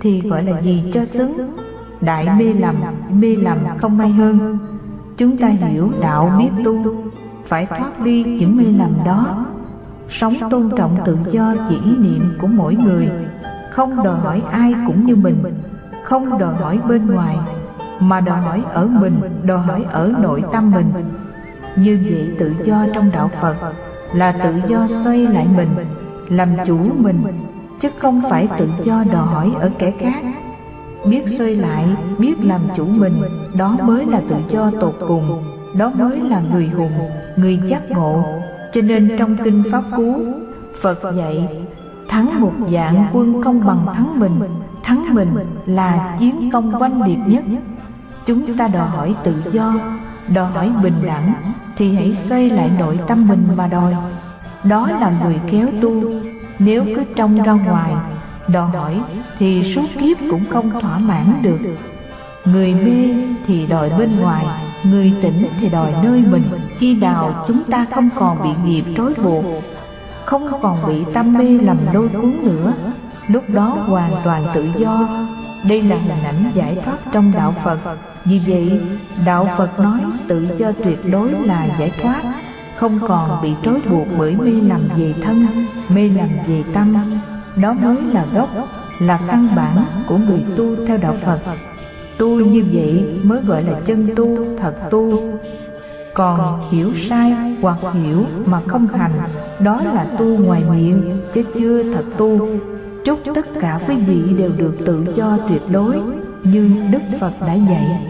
thì gọi là gì cho tướng đại mê lầm mê lầm không ai hơn. Chúng ta hiểu đạo biết tu, phải thoát đi những mê lầm đó. Sống tôn trọng tự do chỉ ý niệm của mỗi người. Không đòi hỏi ai cũng như mình. Không đòi hỏi bên ngoài, mà đòi hỏi ở mình, đòi hỏi ở nội tâm mình như vậy tự do trong đạo phật là tự do xoay lại mình, làm chủ mình, chứ không phải tự do đòi hỏi ở kẻ khác. Biết xoay lại, biết làm chủ mình, đó mới là tự do tột cùng, đó mới là người hùng, người giác ngộ. Cho nên trong kinh pháp cú, phật dạy, thắng một dạng quân không bằng thắng mình thắng mình là chiến công oanh liệt nhất. Chúng ta đòi hỏi tự do đòi hỏi bình đẳng, thì hãy xoay lại nội tâm mình mà đòi. Đó là người kéo tu. Nếu cứ trông ra ngoài, đòi hỏi thì suốt kiếp cũng không thỏa mãn được. Người mê thì đòi bên ngoài, người tỉnh thì đòi nơi mình. Khi nào chúng ta không còn bị nghiệp trói buộc, không còn bị tâm mê lầm lôi cuốn nữa, lúc đó hoàn toàn tự do đây là hình ảnh giải thoát trong đạo phật. Vì vậy, đạo phật nói tự do tuyệt đối là giải thoát, không còn bị trói buộc bởi mê làm về thân, mê làm về tâm. Đó mới là gốc, là căn bản của người tu theo đạo phật. Tu như vậy mới gọi là chân tu, thật tu. Còn hiểu sai hoặc hiểu mà không hành, đó là tu ngoài miệng, chứ chưa thật tu chúc tất cả quý vị đều được tự do tuyệt đối như đức phật đã dạy.